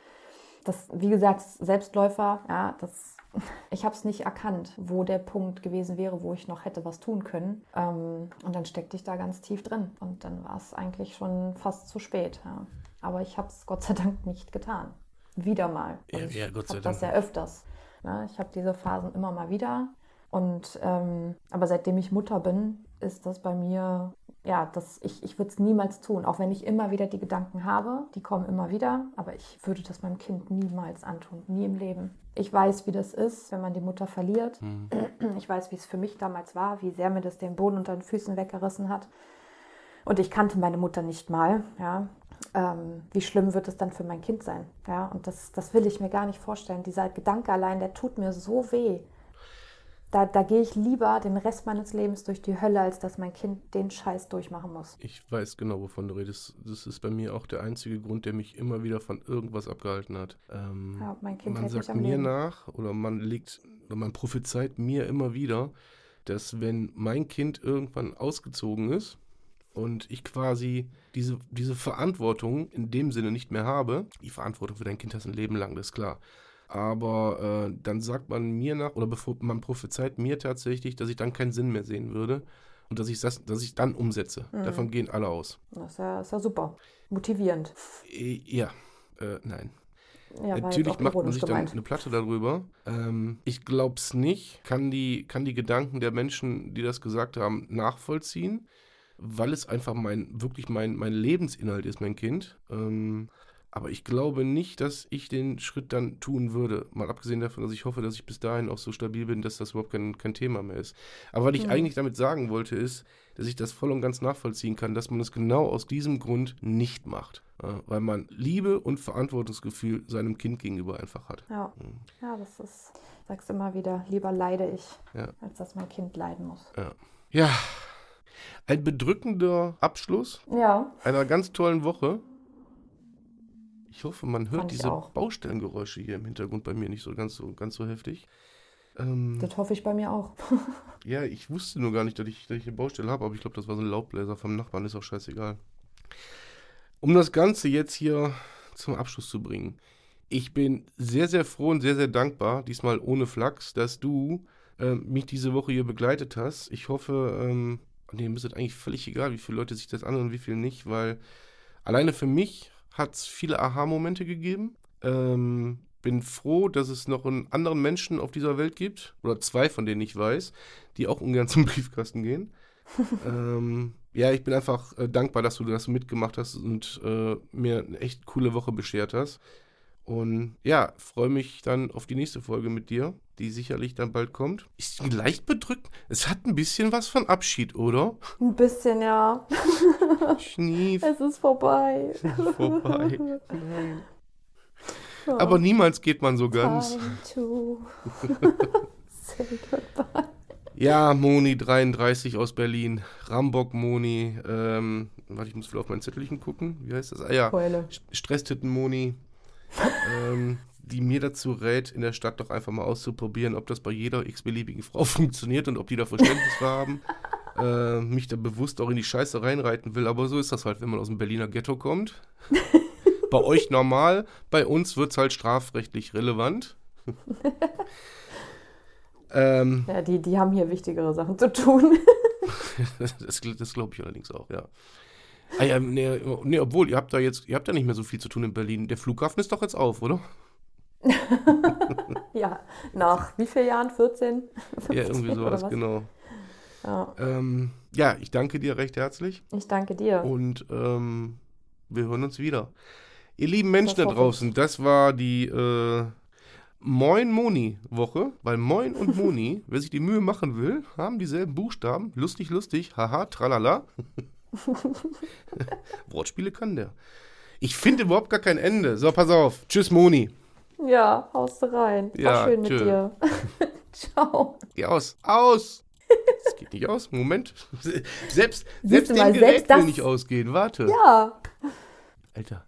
das, wie gesagt, Selbstläufer, ja, das, ich habe es nicht erkannt, wo der Punkt gewesen wäre, wo ich noch hätte was tun können. Ähm, und dann steckte ich da ganz tief drin und dann war es eigentlich schon fast zu spät. Ja. Aber ich habe es Gott sei Dank nicht getan. Wieder mal. Ja, ja, Gott sei Dank. das ja öfters. Ne? Ich habe diese Phasen immer mal wieder. Und ähm, aber seitdem ich Mutter bin, ist das bei mir, ja, das, ich, ich würde es niemals tun. Auch wenn ich immer wieder die Gedanken habe, die kommen immer wieder, aber ich würde das meinem Kind niemals antun, nie im Leben. Ich weiß, wie das ist, wenn man die Mutter verliert. Mhm. Ich weiß, wie es für mich damals war, wie sehr mir das den Boden unter den Füßen weggerissen hat. Und ich kannte meine Mutter nicht mal, ja. Ähm, wie schlimm wird es dann für mein Kind sein? Ja, und das, das will ich mir gar nicht vorstellen. Dieser Gedanke allein, der tut mir so weh. Da, da gehe ich lieber den Rest meines Lebens durch die Hölle, als dass mein Kind den Scheiß durchmachen muss. Ich weiß genau, wovon du redest. Das ist bei mir auch der einzige Grund, der mich immer wieder von irgendwas abgehalten hat. Ähm, Ja, mein Kind man sagt am mir Leben. nach oder man legt oder man prophezeit mir immer wieder, dass wenn mein Kind irgendwann ausgezogen ist und ich quasi diese, diese Verantwortung in dem Sinne nicht mehr habe, die Verantwortung für dein Kind hast ein Leben lang, das ist klar. Aber äh, dann sagt man mir nach, oder bevor man prophezeit mir tatsächlich, dass ich dann keinen Sinn mehr sehen würde und dass ich das, dass ich dann umsetze. Mhm. Davon gehen alle aus. Das ist ja, ist ja super. Motivierend. Äh, ja, äh, nein. Ja, Natürlich macht man sich dann gemeint. eine Platte darüber. Ähm, ich glaube es nicht. Kann die, kann die Gedanken der Menschen, die das gesagt haben, nachvollziehen, weil es einfach mein, wirklich mein, mein Lebensinhalt ist, mein Kind. Ähm, aber ich glaube nicht, dass ich den Schritt dann tun würde. Mal abgesehen davon, dass ich hoffe, dass ich bis dahin auch so stabil bin, dass das überhaupt kein, kein Thema mehr ist. Aber was ich Mhm. eigentlich damit sagen wollte, ist, dass ich das voll und ganz nachvollziehen kann, dass man es genau aus diesem Grund nicht macht. Äh, weil man Liebe und Verantwortungsgefühl seinem Kind gegenüber einfach hat. Ja. Mhm. ja, das ist, sagst immer wieder, lieber leide ich, Ja. als dass mein Kind leiden muss. Ja, ein bedrückender Abschluss Ja, einer ganz tollen Woche. Ich hoffe, man hört diese auch. Baustellengeräusche hier im Hintergrund bei mir nicht so ganz so, ganz so heftig. Ähm, das hoffe ich bei mir auch. ja, ich wusste nur gar nicht, dass ich, dass ich eine Baustelle habe, aber ich glaube, das war so ein Laubbläser vom Nachbarn, ist auch scheißegal. Um das Ganze jetzt hier zum Abschluss zu bringen. Ich bin sehr, sehr froh und sehr, sehr dankbar, diesmal ohne Flachs, dass du ähm, mich diese Woche hier begleitet hast. Ich hoffe, ähm, nee, mir ist es eigentlich völlig egal, wie viele Leute sich das anhören und wie viele nicht, weil alleine für mich hat es viele Aha-Momente gegeben. Ähm, bin froh, dass es noch einen anderen Menschen auf dieser Welt gibt, oder zwei, von denen ich weiß, die auch ungern zum Briefkasten gehen. ähm, ja, ich bin einfach äh, dankbar, dass du das mitgemacht hast und äh, mir eine echt coole Woche beschert hast. Und ja, freue mich dann auf die nächste Folge mit dir, die sicherlich dann bald kommt. Ist leicht bedrückt. Es hat ein bisschen was von Abschied, oder? Ein bisschen, ja. Schnief Es ist vorbei. vorbei. Nein. Aber niemals geht man so ganz. Time to say goodbye. Ja, Moni 33 aus Berlin. Rambock Moni. Ähm, warte, ich muss wieder auf mein Zettelchen gucken. Wie heißt das? Ah ja, Keule. St- Stresstitten Moni. Ähm, die mir dazu rät, in der Stadt doch einfach mal auszuprobieren, ob das bei jeder x-beliebigen Frau funktioniert und ob die da Verständnis für haben. Äh, mich da bewusst auch in die Scheiße reinreiten will. Aber so ist das halt, wenn man aus dem Berliner Ghetto kommt. bei euch normal, bei uns wird es halt strafrechtlich relevant. ähm, Ja, die, die haben hier wichtigere Sachen zu tun. Das, das glaube ich allerdings auch, ja. Ah ja, nee, nee, obwohl, ihr habt da jetzt, ihr habt ja nicht mehr so viel zu tun in Berlin. Der Flughafen ist doch jetzt auf, oder? ja, nach wie vielen Jahren? 14? Ja, irgendwie 15 sowas, was? genau. Ja, Ähm, ja, ich danke dir recht herzlich ich danke dir. und ähm, wir hören uns wieder. Ihr lieben Menschen da draußen, das war die äh, Moin Moni Woche, weil Moin und Moni, wer sich die Mühe machen will, haben dieselben Buchstaben. Lustig, lustig, haha, tralala. Wortspiele kann der. Ich finde überhaupt gar kein Ende. So, pass auf. Tschüss, Moni. Ja, haust rein. War Ja, schön mit tschö. dir. Ciao. Geh aus. Aus! Das geht nicht aus. Moment. Selbst, selbst dem mal, Gerät selbst will das- nicht ausgehen. Warte. Ja. Alter,